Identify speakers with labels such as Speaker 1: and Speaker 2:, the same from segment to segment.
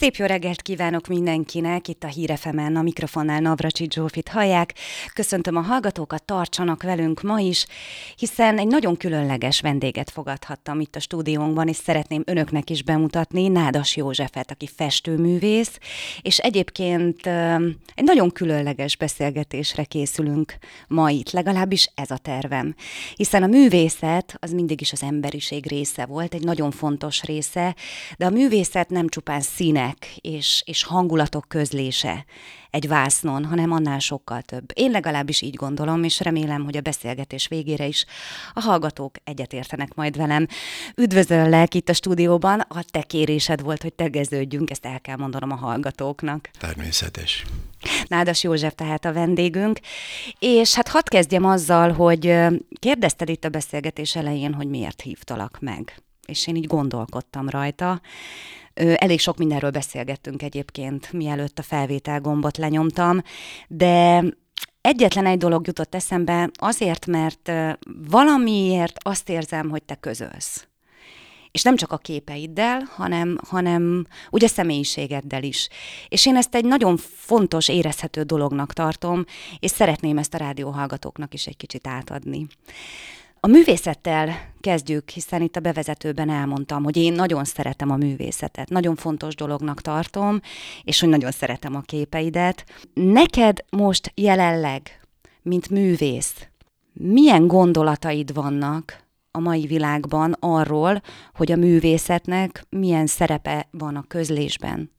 Speaker 1: Szép jó reggelt kívánok mindenkinek, itt a Hírefemen, a mikrofonnál Navracsi Zsófit hallják. Köszöntöm a hallgatókat, tartsanak velünk ma is, hiszen egy nagyon különleges vendéget fogadhattam itt a stúdiónkban, és szeretném önöknek is bemutatni Nádas Józsefet, aki festőművész, és egyébként egy nagyon különleges beszélgetésre készülünk ma itt, legalábbis ez a tervem. Hiszen a művészet az mindig is az emberiség része volt, egy nagyon fontos része, de a művészet nem csupán színe, színek és, és hangulatok közlése egy vásznon, hanem annál sokkal több. Én legalábbis így gondolom, és remélem, hogy a beszélgetés végére is a hallgatók egyetértenek majd velem. Üdvözöllek itt a stúdióban, a te kérésed volt, hogy tegeződjünk, ezt el kell mondanom a hallgatóknak.
Speaker 2: Természetes.
Speaker 1: Nádas József tehát a vendégünk, és hát hadd kezdjem azzal, hogy kérdezted itt a beszélgetés elején, hogy miért hívtalak meg és én így gondolkodtam rajta. Elég sok mindenről beszélgettünk egyébként, mielőtt a felvétel gombot lenyomtam, de egyetlen egy dolog jutott eszembe, azért, mert valamiért azt érzem, hogy te közölsz. És nem csak a képeiddel, hanem, hanem ugye személyiségeddel is. És én ezt egy nagyon fontos, érezhető dolognak tartom, és szeretném ezt a rádióhallgatóknak is egy kicsit átadni. A művészettel kezdjük, hiszen itt a bevezetőben elmondtam, hogy én nagyon szeretem a művészetet, nagyon fontos dolognak tartom, és hogy nagyon szeretem a képeidet. Neked most jelenleg, mint művész, milyen gondolataid vannak a mai világban arról, hogy a művészetnek milyen szerepe van a közlésben?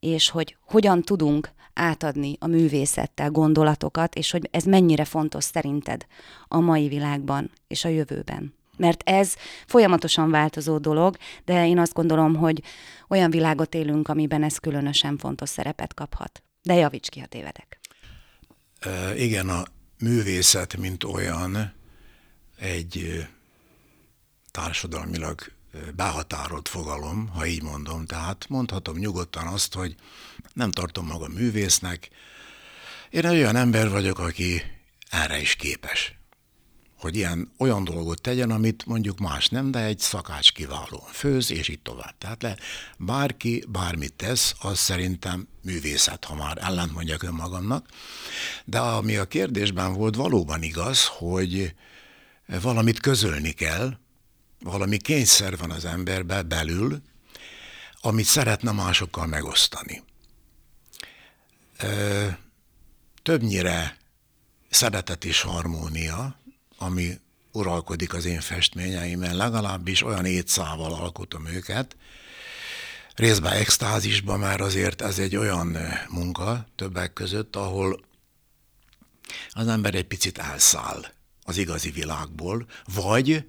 Speaker 1: És hogy hogyan tudunk átadni a művészettel gondolatokat, és hogy ez mennyire fontos szerinted a mai világban és a jövőben. Mert ez folyamatosan változó dolog, de én azt gondolom, hogy olyan világot élünk, amiben ez különösen fontos szerepet kaphat. De javíts ki, ha tévedek.
Speaker 2: E, igen, a művészet, mint olyan, egy társadalmilag behatárolt fogalom, ha így mondom. Tehát mondhatom nyugodtan azt, hogy nem tartom magam művésznek. Én olyan ember vagyok, aki erre is képes. Hogy ilyen olyan dolgot tegyen, amit mondjuk más nem, de egy szakács kiválóan főz, és így tovább. Tehát le, bárki bármit tesz, az szerintem művészet, ha már ellent mondjak önmagamnak. De ami a kérdésben volt, valóban igaz, hogy valamit közölni kell, valami kényszer van az emberben belül, amit szeretne másokkal megosztani. Ö, többnyire szeretet és harmónia, ami uralkodik az én festményeimen, legalábbis olyan étszával alkotom őket, részben extázisban, mert azért ez egy olyan munka többek között, ahol az ember egy picit elszáll az igazi világból, vagy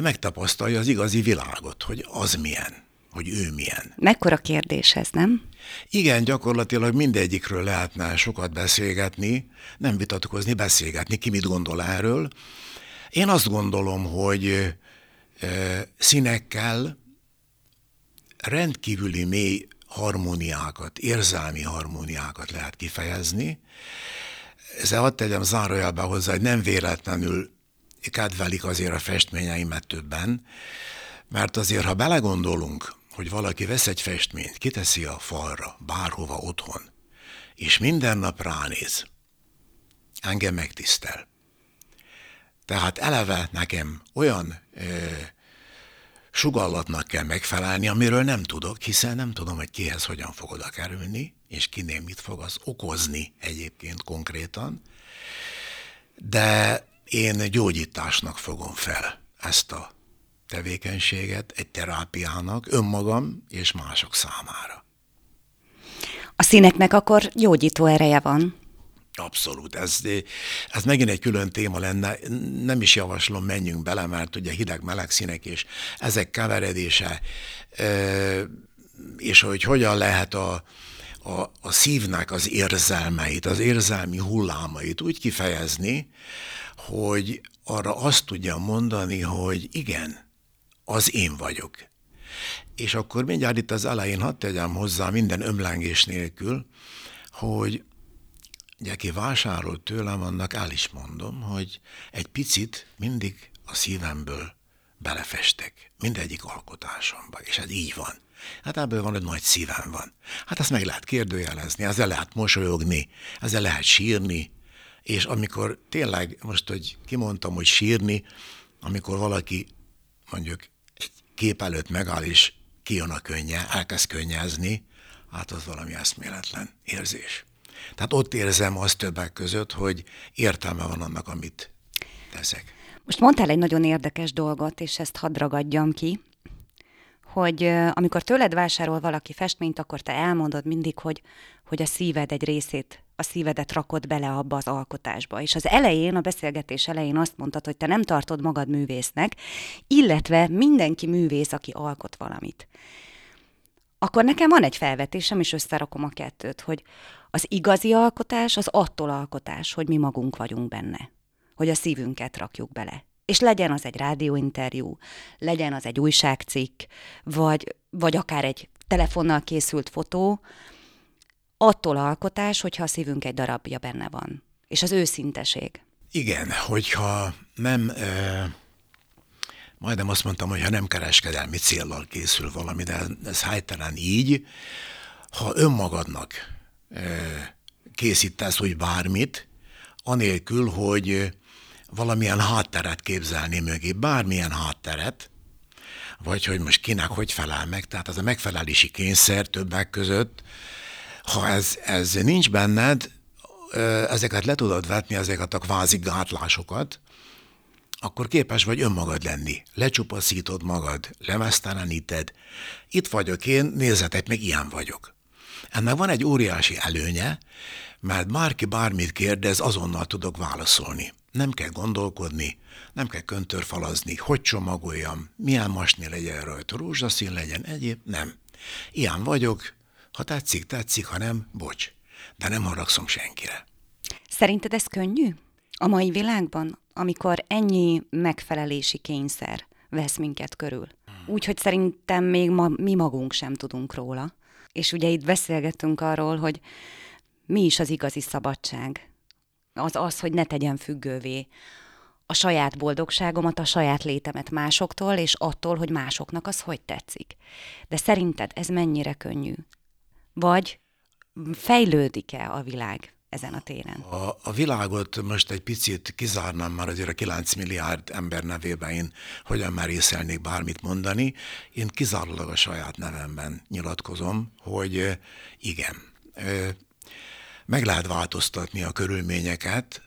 Speaker 2: megtapasztalja az igazi világot, hogy az milyen, hogy ő milyen.
Speaker 1: Mekkora kérdés ez, nem?
Speaker 2: Igen, gyakorlatilag mindegyikről lehetne sokat beszélgetni, nem vitatkozni, beszélgetni, ki mit gondol erről. Én azt gondolom, hogy színekkel rendkívüli mély harmóniákat, érzelmi harmóniákat lehet kifejezni. Ezzel hadd tegyem zárójelbe hozzá, hogy nem véletlenül kedvelik azért a festményeimet többen, mert azért, ha belegondolunk, hogy valaki vesz egy festményt, kiteszi a falra, bárhova otthon, és minden nap ránéz, engem megtisztel. Tehát eleve nekem olyan ö, sugallatnak kell megfelelni, amiről nem tudok, hiszen nem tudom, hogy kihez hogyan fog oda kerülni, és kinél mit fog az okozni egyébként konkrétan. De én gyógyításnak fogom fel ezt a tevékenységet, egy terápiának önmagam és mások számára.
Speaker 1: A színeknek akkor gyógyító ereje van.
Speaker 2: Abszolút. Ez, ez megint egy külön téma lenne. Nem is javaslom, menjünk bele, mert ugye hideg-meleg színek és ezek keveredése, és hogy hogyan lehet a, a, a szívnek az érzelmeit, az érzelmi hullámait úgy kifejezni, hogy arra azt tudja mondani, hogy igen, az én vagyok. És akkor mindjárt itt az elején hadd tegyem hozzá minden ömlengés nélkül, hogy ugye, aki vásárol tőlem, annak el is mondom, hogy egy picit mindig a szívemből belefestek mindegyik alkotásomba, és ez így van. Hát ebből van, hogy nagy szívem van. Hát ezt meg lehet kérdőjelezni, ezzel lehet mosolyogni, ezzel lehet sírni, és amikor tényleg, most, hogy kimondtam, hogy sírni, amikor valaki mondjuk egy kép előtt megáll, és kijön a könnye, elkezd könnyezni, hát az valami eszméletlen érzés. Tehát ott érzem azt többek között, hogy értelme van annak, amit teszek.
Speaker 1: Most mondtál egy nagyon érdekes dolgot, és ezt hadd ragadjam ki, hogy amikor tőled vásárol valaki festményt, akkor te elmondod mindig, hogy, hogy a szíved egy részét, a szívedet rakod bele abba az alkotásba. És az elején, a beszélgetés elején azt mondtad, hogy te nem tartod magad művésznek, illetve mindenki művész, aki alkot valamit. Akkor nekem van egy felvetésem, és összerakom a kettőt, hogy az igazi alkotás az attól alkotás, hogy mi magunk vagyunk benne. Hogy a szívünket rakjuk bele. És legyen az egy rádióinterjú, legyen az egy újságcikk, vagy, vagy akár egy telefonnal készült fotó, attól alkotás, hogyha a szívünk egy darabja benne van. És az őszinteség.
Speaker 2: Igen, hogyha nem, e, majdnem azt mondtam, hogy ha nem kereskedelmi céllal készül valami, de ez helytelen így, ha önmagadnak e, készítesz úgy bármit, anélkül, hogy valamilyen hátteret képzelni mögé, bármilyen hátteret, vagy hogy most kinek hogy felel meg, tehát az a megfelelési kényszer többek között, ha ez, ez nincs benned, ezeket le tudod vetni, ezeket a kvázi gátlásokat, akkor képes vagy önmagad lenni. Lecsupaszítod magad, lemeszteleníted. Itt vagyok én, nézzetek, meg ilyen vagyok. Ennek van egy óriási előnye, mert bárki bármit kérdez, azonnal tudok válaszolni. Nem kell gondolkodni, nem kell köntörfalazni, hogy csomagoljam, milyen masni legyen rajta, rózsaszín legyen, egyéb, nem. Ilyen vagyok, ha tetszik, tetszik, ha nem, bocs. De nem haragszom senkire.
Speaker 1: Szerinted ez könnyű? A mai világban, amikor ennyi megfelelési kényszer vesz minket körül. Úgyhogy szerintem még ma, mi magunk sem tudunk róla. És ugye itt beszélgettünk arról, hogy mi is az igazi szabadság. Az az, hogy ne tegyen függővé a saját boldogságomat, a saját létemet másoktól, és attól, hogy másoknak az hogy tetszik. De szerinted ez mennyire könnyű? Vagy fejlődik-e a világ ezen a téren?
Speaker 2: A, a világot most egy picit kizárnám már azért a 9 milliárd ember nevében én hogyan merészelnék bármit mondani. Én kizárólag a saját nevemben nyilatkozom, hogy igen, meg lehet változtatni a körülményeket,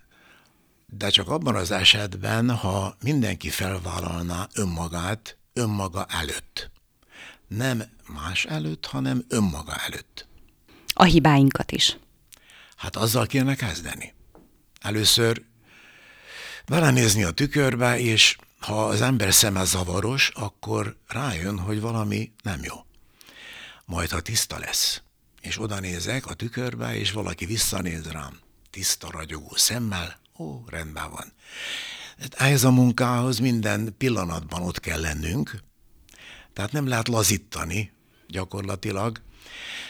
Speaker 2: de csak abban az esetben, ha mindenki felvállalná önmagát önmaga előtt. Nem más előtt, hanem önmaga előtt.
Speaker 1: A hibáinkat is.
Speaker 2: Hát azzal kéne kezdeni. Először belenézni a tükörbe, és ha az ember szeme zavaros, akkor rájön, hogy valami nem jó. Majd, ha tiszta lesz, és oda nézek a tükörbe, és valaki visszanéz rám, tiszta, ragyogó szemmel, ó, rendben van. Ehhez a munkához minden pillanatban ott kell lennünk, tehát nem lehet lazítani gyakorlatilag,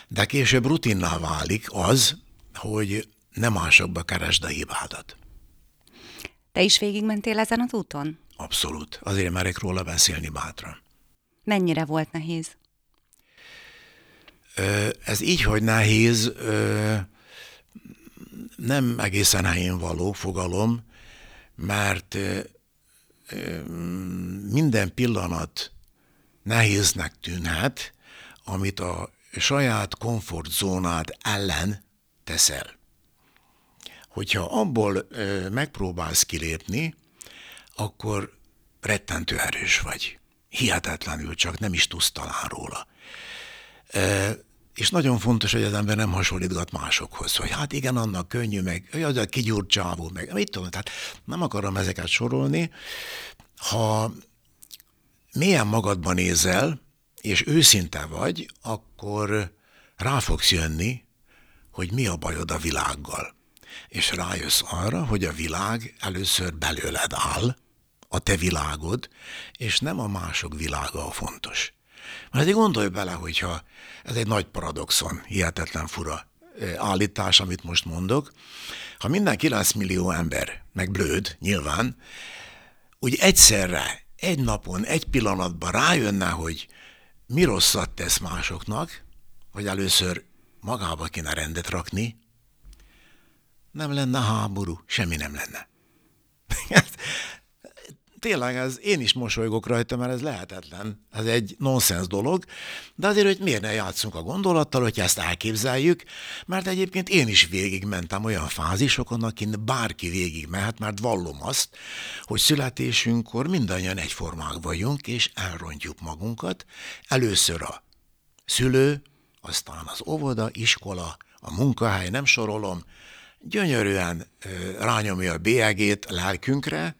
Speaker 2: de később rutinná válik az, hogy nem másokba keresd a hibádat.
Speaker 1: Te is végigmentél ezen az úton?
Speaker 2: Abszolút. Azért merek róla beszélni bátran.
Speaker 1: Mennyire volt nehéz?
Speaker 2: Ez így, hogy nehéz, nem egészen helyén való fogalom, mert minden pillanat nehéznek tűnhet, amit a saját komfortzónád ellen teszel. Hogyha abból megpróbálsz kilépni, akkor rettentő erős vagy. Hihetetlenül, csak nem is tudsz talán róla. És nagyon fontos, hogy az ember nem hasonlítgat másokhoz, hogy hát igen, annak könnyű, meg az a kigyúrt csávó, meg mit tudom, tehát nem akarom ezeket sorolni. Ha milyen magadban nézel, és őszinte vagy, akkor rá fogsz jönni, hogy mi a bajod a világgal. És rájössz arra, hogy a világ először belőled áll, a te világod, és nem a mások világa a fontos. Mert egy gondolj bele, hogyha ez egy nagy paradoxon, hihetetlen fura állítás, amit most mondok, ha minden 9 millió ember, meg blőd, nyilván, úgy egyszerre egy napon, egy pillanatban rájönne, hogy mi rosszat tesz másoknak, hogy először magába kéne rendet rakni, nem lenne háború, semmi nem lenne. Tényleg, ez, én is mosolygok rajta, mert ez lehetetlen. Ez egy nonsens dolog, de azért, hogy miért ne játszunk a gondolattal, hogy ezt elképzeljük, mert egyébként én is végig mentem olyan fázisokon, akin bárki végig mehet, mert vallom azt, hogy születésünkkor mindannyian egyformák vagyunk, és elrontjuk magunkat. Először a szülő, aztán az óvoda, iskola, a munkahely, nem sorolom, gyönyörűen rányomja a bélyegét lelkünkre,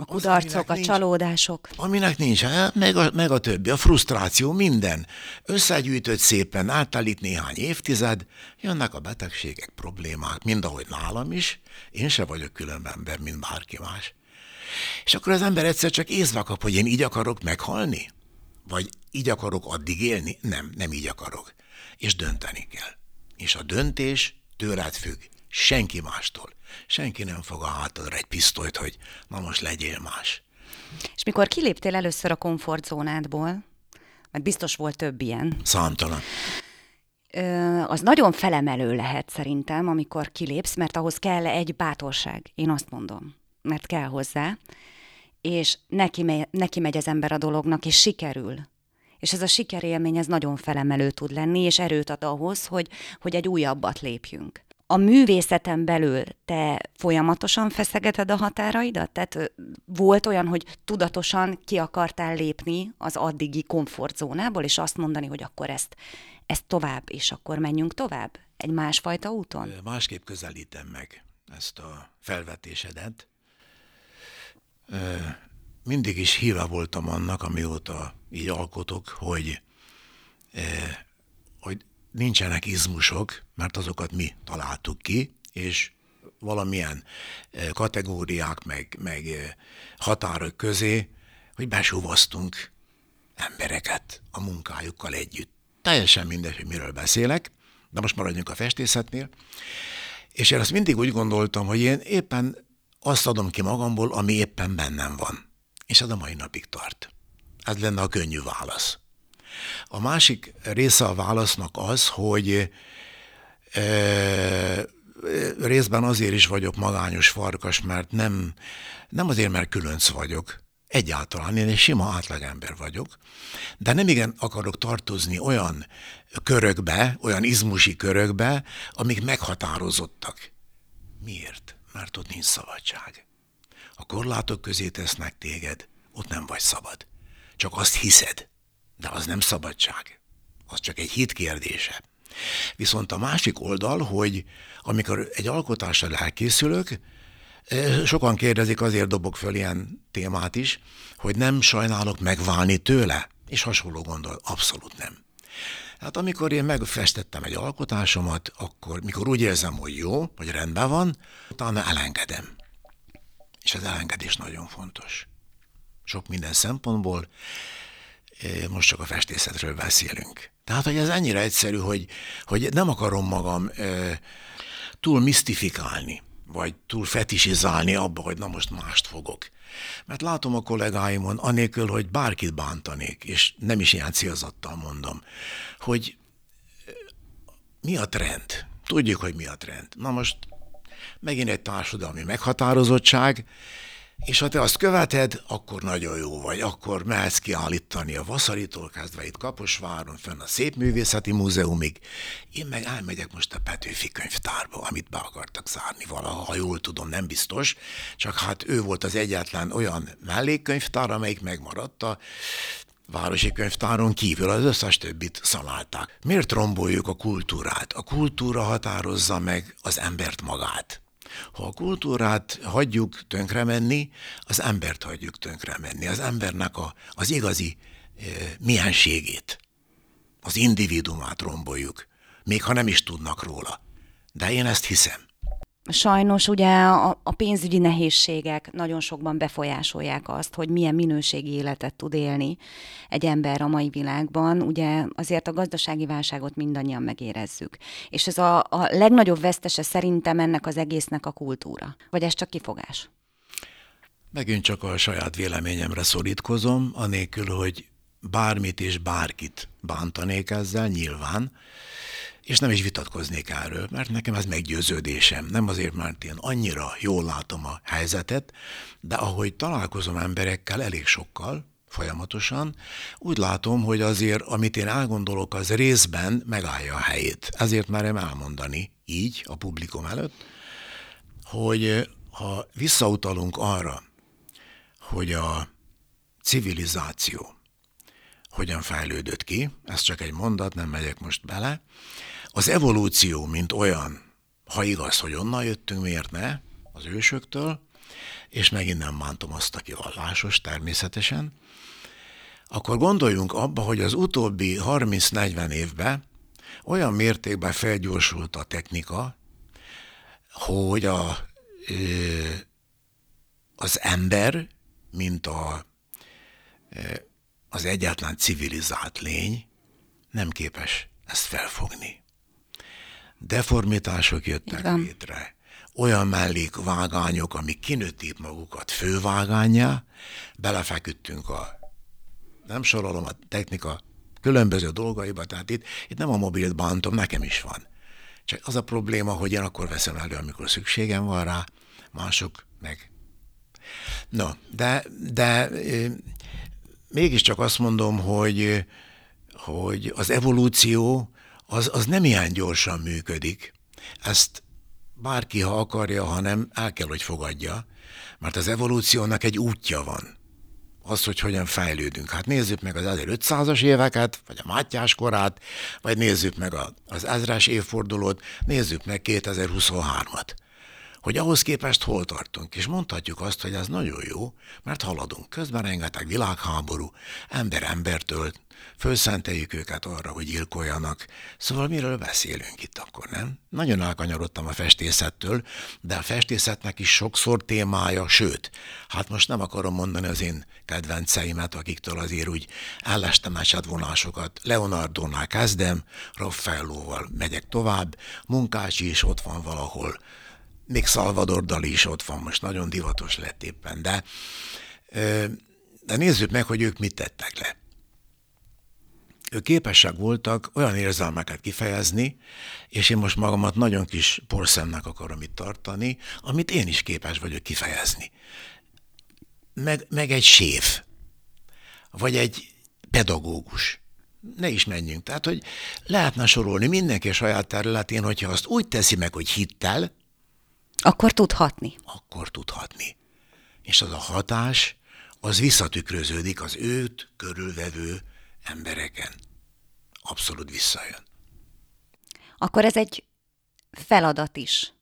Speaker 1: a kudarcok, a nincs, csalódások.
Speaker 2: Aminek nincs, meg a, meg a többi, a frusztráció, minden. Összegyűjtött szépen, átálít néhány évtized, jönnek a betegségek, problémák, mind ahogy nálam is, én se vagyok külön ember, mint bárki más. És akkor az ember egyszer csak észbe kap, hogy én így akarok meghalni? Vagy így akarok addig élni? Nem, nem így akarok. És dönteni kell. És a döntés tőled függ, senki mástól. Senki nem fog a hátadra egy pisztolyt, hogy na most legyél más.
Speaker 1: És mikor kiléptél először a komfortzónádból, mert biztos volt több ilyen.
Speaker 2: Számtalan.
Speaker 1: Az nagyon felemelő lehet szerintem, amikor kilépsz, mert ahhoz kell egy bátorság, én azt mondom, mert kell hozzá, és neki, me- neki megy az ember a dolognak, és sikerül. És ez a sikerélmény, ez nagyon felemelő tud lenni, és erőt ad ahhoz, hogy, hogy egy újabbat lépjünk a művészeten belül te folyamatosan feszegeted a határaidat? Tehát volt olyan, hogy tudatosan ki akartál lépni az addigi komfortzónából, és azt mondani, hogy akkor ezt, ezt tovább, és akkor menjünk tovább? Egy másfajta úton?
Speaker 2: Másképp közelítem meg ezt a felvetésedet. Mindig is híve voltam annak, amióta így alkotok, hogy, hogy nincsenek izmusok, mert azokat mi találtuk ki, és valamilyen eh, kategóriák, meg, meg eh, határok közé, hogy besúvasztunk embereket a munkájukkal együtt. Teljesen mindegy, hogy miről beszélek, de most maradjunk a festészetnél. És én azt mindig úgy gondoltam, hogy én éppen azt adom ki magamból, ami éppen bennem van. És ez a mai napig tart. Ez lenne a könnyű válasz. A másik része a válasznak az, hogy részben azért is vagyok magányos farkas, mert nem, nem azért, mert különc vagyok, Egyáltalán én egy sima átlagember vagyok, de nem igen akarok tartozni olyan körökbe, olyan izmusi körökbe, amik meghatározottak. Miért? Mert ott nincs szabadság. A korlátok közé tesznek téged, ott nem vagy szabad. Csak azt hiszed. De az nem szabadság. Az csak egy hit kérdése. Viszont a másik oldal, hogy amikor egy alkotással elkészülök, eh, sokan kérdezik, azért dobok föl ilyen témát is, hogy nem sajnálok megválni tőle, és hasonló gondol, abszolút nem. Hát amikor én megfestettem egy alkotásomat, akkor mikor úgy érzem, hogy jó, hogy rendben van, utána elengedem. És az elengedés nagyon fontos. Sok minden szempontból, most csak a festészetről beszélünk. Tehát, hogy ez ennyire egyszerű, hogy, hogy nem akarom magam túl misztifikálni, vagy túl fetisizálni abba, hogy na most mást fogok. Mert látom a kollégáimon, anélkül, hogy bárkit bántanék, és nem is ilyen célzattal mondom, hogy mi a trend? Tudjuk, hogy mi a trend. Na most megint egy társadalmi meghatározottság, és ha te azt követed, akkor nagyon jó vagy, akkor mehetsz kiállítani a Vaszaritól kezdve itt Kaposváron, fenn a Szépművészeti Múzeumig. Én meg elmegyek most a Petőfi könyvtárba, amit be akartak zárni valaha, ha jól tudom, nem biztos, csak hát ő volt az egyetlen olyan mellékkönyvtár, amelyik megmaradt a városi könyvtáron kívül az összes többit szalálták. Miért romboljuk a kultúrát? A kultúra határozza meg az embert magát. Ha a kultúrát hagyjuk tönkre menni, az embert hagyjuk tönkre menni, az embernek a, az igazi e, mienségét, az individumát romboljuk, még ha nem is tudnak róla. De én ezt hiszem
Speaker 1: sajnos ugye a, a pénzügyi nehézségek nagyon sokban befolyásolják azt, hogy milyen minőségi életet tud élni egy ember a mai világban. Ugye azért a gazdasági válságot mindannyian megérezzük. És ez a, a legnagyobb vesztese szerintem ennek az egésznek a kultúra. Vagy ez csak kifogás?
Speaker 2: Megint csak a saját véleményemre szorítkozom, anélkül, hogy bármit és bárkit bántanék ezzel, nyilván, és nem is vitatkoznék erről, mert nekem ez meggyőződésem. Nem azért, mert én annyira jól látom a helyzetet, de ahogy találkozom emberekkel, elég sokkal, folyamatosan, úgy látom, hogy azért, amit én elgondolok, az részben megállja a helyét. Ezért merem elmondani így a publikum előtt, hogy ha visszautalunk arra, hogy a civilizáció hogyan fejlődött ki, ez csak egy mondat, nem megyek most bele, az evolúció, mint olyan, ha igaz, hogy onnan jöttünk, miért ne, az ősöktől, és megint nem bántom azt, aki vallásos természetesen, akkor gondoljunk abba, hogy az utóbbi 30-40 évben olyan mértékben felgyorsult a technika, hogy a, az ember, mint a, az egyáltalán civilizált lény, nem képes ezt felfogni. Deformitások jöttek Igen. létre, olyan mellékvágányok, amik kinőtték magukat fővágányá, belefeküdtünk a, nem sorolom a technika különböző dolgaiba, tehát itt, itt nem a mobilt bántom, nekem is van. Csak az a probléma, hogy én akkor veszem elő, amikor szükségem van rá, mások meg. No, de, de mégiscsak azt mondom, hogy, hogy az evolúció az, az nem ilyen gyorsan működik. Ezt bárki, ha akarja, ha nem, el kell, hogy fogadja, mert az evolúciónak egy útja van. Az, hogy hogyan fejlődünk. Hát nézzük meg az 1500-as éveket, vagy a Mátyás korát, vagy nézzük meg az ezres évfordulót, nézzük meg 2023-at hogy ahhoz képest hol tartunk. És mondhatjuk azt, hogy ez nagyon jó, mert haladunk. Közben rengeteg világháború, ember embertől, fölszenteljük őket arra, hogy gyilkoljanak. Szóval miről beszélünk itt akkor, nem? Nagyon elkanyarodtam a festészettől, de a festészetnek is sokszor témája, sőt, hát most nem akarom mondani az én kedvenceimet, akiktől azért úgy ellestem vonásokat. Leonardónál kezdem, Raffaellóval megyek tovább, Munkácsi is ott van valahol, még Salvador Dali is ott van, most nagyon divatos lett éppen, de, de nézzük meg, hogy ők mit tettek le. Ők képesek voltak olyan érzelmeket kifejezni, és én most magamat nagyon kis porszemnek akarom itt tartani, amit én is képes vagyok kifejezni. Meg, meg egy séf, vagy egy pedagógus. Ne is menjünk. Tehát, hogy lehetne sorolni mindenki a saját területén, hogyha azt úgy teszi meg, hogy hittel,
Speaker 1: akkor tudhatni.
Speaker 2: Akkor tudhatni. És az a hatás, az visszatükröződik az őt körülvevő embereken. Abszolút visszajön.
Speaker 1: Akkor ez egy feladat is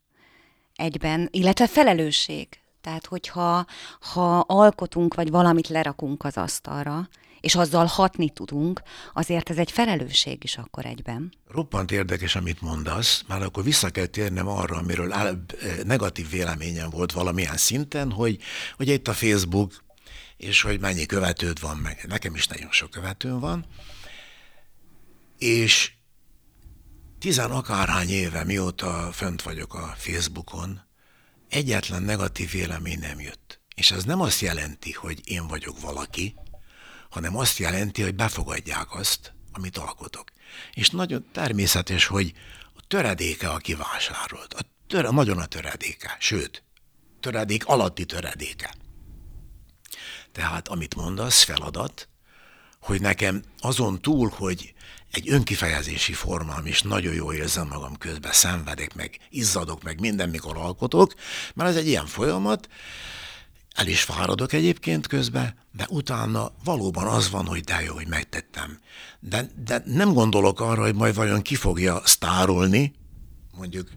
Speaker 1: egyben, illetve felelősség. Tehát, hogyha ha alkotunk, vagy valamit lerakunk az asztalra, és azzal hatni tudunk, azért ez egy felelősség is akkor egyben.
Speaker 2: Roppant érdekes, amit mondasz, már akkor vissza kell térnem arra, amiről előbb eh, negatív véleményem volt valamilyen szinten, hogy hogy itt a Facebook, és hogy mennyi követőd van, meg nekem is nagyon sok követőm van, és tizen akárhány éve, mióta fönt vagyok a Facebookon, egyetlen negatív vélemény nem jött. És ez nem azt jelenti, hogy én vagyok valaki, hanem azt jelenti, hogy befogadják azt, amit alkotok. És nagyon természetes, hogy a töredéke, aki vásárolt, a töre, nagyon a töredéke, sőt, töredék alatti töredéke. Tehát amit mondasz, feladat, hogy nekem azon túl, hogy egy önkifejezési formám is nagyon jó érzem magam közben, szenvedek, meg izzadok, meg minden, mikor alkotok, mert ez egy ilyen folyamat, el is fáradok egyébként közben, de utána valóban az van, hogy de jó, hogy megtettem. De, de nem gondolok arra, hogy majd vajon ki fogja sztárolni, mondjuk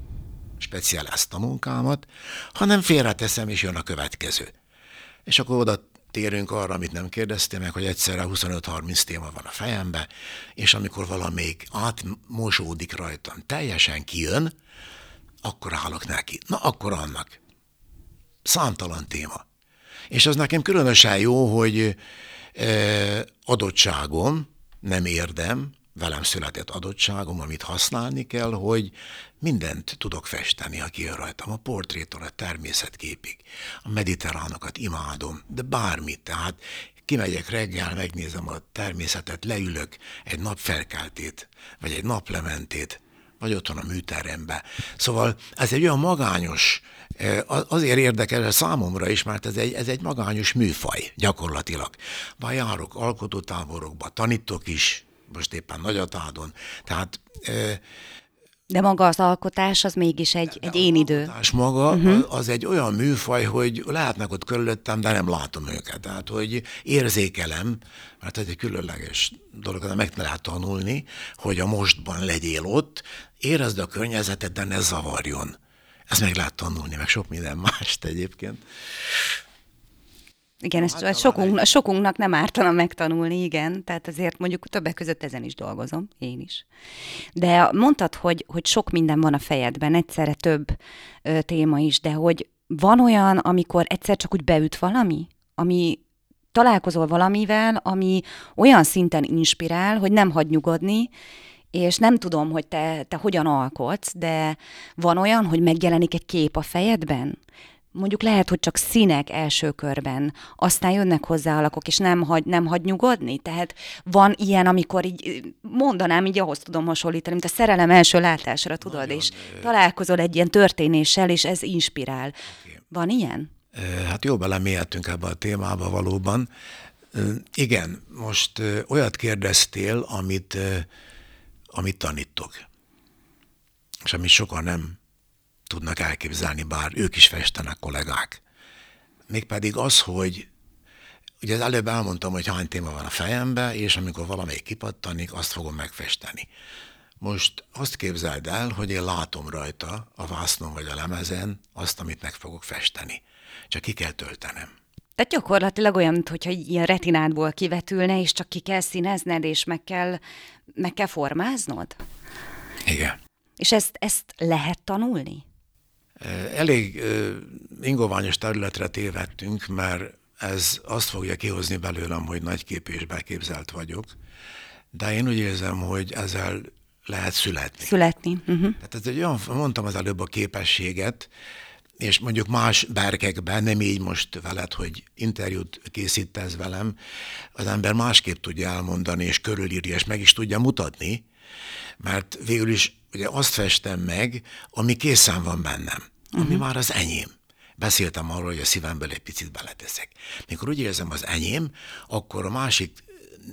Speaker 2: speciál ezt a munkámat, hanem félreteszem, és jön a következő. És akkor oda térünk arra, amit nem kérdeztél meg, hogy egyszerre 25-30 téma van a fejembe, és amikor valamelyik átmosódik rajtam, teljesen kijön, akkor állok neki. Na, akkor annak. Számtalan téma. És az nekem különösen jó, hogy adottságom, nem érdem, velem született adottságom, amit használni kell, hogy mindent tudok festeni, ha kijön rajtam. A portrétól a természetképig. A mediterránokat imádom, de bármit. Tehát kimegyek reggel, megnézem a természetet, leülök egy napfelkeltét, vagy egy naplementét, vagy otthon a műterembe. Szóval ez egy olyan magányos, azért érdekel számomra is, mert ez egy, ez egy magányos műfaj gyakorlatilag. Már járok alkotótáborokba, tanítok is, most éppen Nagyatádon, tehát eh,
Speaker 1: de maga az alkotás az mégis egy, egy én idő. Az
Speaker 2: alkotás maga uh-huh. az egy olyan műfaj, hogy lehetnek ott körülöttem, de nem látom őket. Tehát, hogy érzékelem, mert ez egy különleges dolog, de meg lehet tanulni, hogy a mostban legyél ott, érezd a környezetet, de ne zavarjon. Ezt meg lehet tanulni, meg sok minden mást egyébként.
Speaker 1: Igen, ezt hát, sokunk, sokunknak nem ártana megtanulni, igen, tehát azért mondjuk többek között ezen is dolgozom, én is. De mondtad, hogy, hogy sok minden van a fejedben, egyszerre több ö, téma is, de hogy van olyan, amikor egyszer csak úgy beüt valami, ami találkozol valamivel, ami olyan szinten inspirál, hogy nem hagy nyugodni, és nem tudom, hogy te, te hogyan alkotsz, de van olyan, hogy megjelenik egy kép a fejedben? mondjuk lehet, hogy csak színek első körben, aztán jönnek hozzá alakok, és nem hagy, nem hagy nyugodni. Tehát van ilyen, amikor így mondanám, így ahhoz tudom hasonlítani, mint a szerelem első látásra, tudod, Nagyon, és találkozol egy ilyen történéssel, és ez inspirál. Okay. Van ilyen?
Speaker 2: Hát jó, belemélyedtünk ebbe a témába valóban. Igen, most olyat kérdeztél, amit, amit tanítok, és amit sokan nem tudnak elképzelni, bár ők is festenek kollégák. Mégpedig az, hogy ugye az előbb elmondtam, hogy hány téma van a fejembe, és amikor valamelyik kipattanik, azt fogom megfesteni. Most azt képzeld el, hogy én látom rajta a vásznon vagy a lemezen azt, amit meg fogok festeni. Csak ki kell töltenem.
Speaker 1: Tehát gyakorlatilag olyan, mintha ilyen retinádból kivetülne, és csak ki kell színezned, és meg kell, meg kell formáznod?
Speaker 2: Igen.
Speaker 1: És ezt, ezt lehet tanulni?
Speaker 2: Elég ingoványos területre tévedtünk, mert ez azt fogja kihozni belőlem, hogy nagyképű és beképzelt vagyok, de én úgy érzem, hogy ezzel lehet születni.
Speaker 1: Születni. Uh-huh.
Speaker 2: Tehát ez egy olyan, mondtam az előbb a képességet, és mondjuk más berkekben, nem így most veled, hogy interjút készítesz velem, az ember másképp tudja elmondani, és körülírja, és meg is tudja mutatni, mert végül is ugye azt festem meg, ami készen van bennem, ami uh-huh. már az enyém. Beszéltem arról, hogy a szívemből egy picit beleteszek. Mikor úgy érzem az enyém, akkor a másik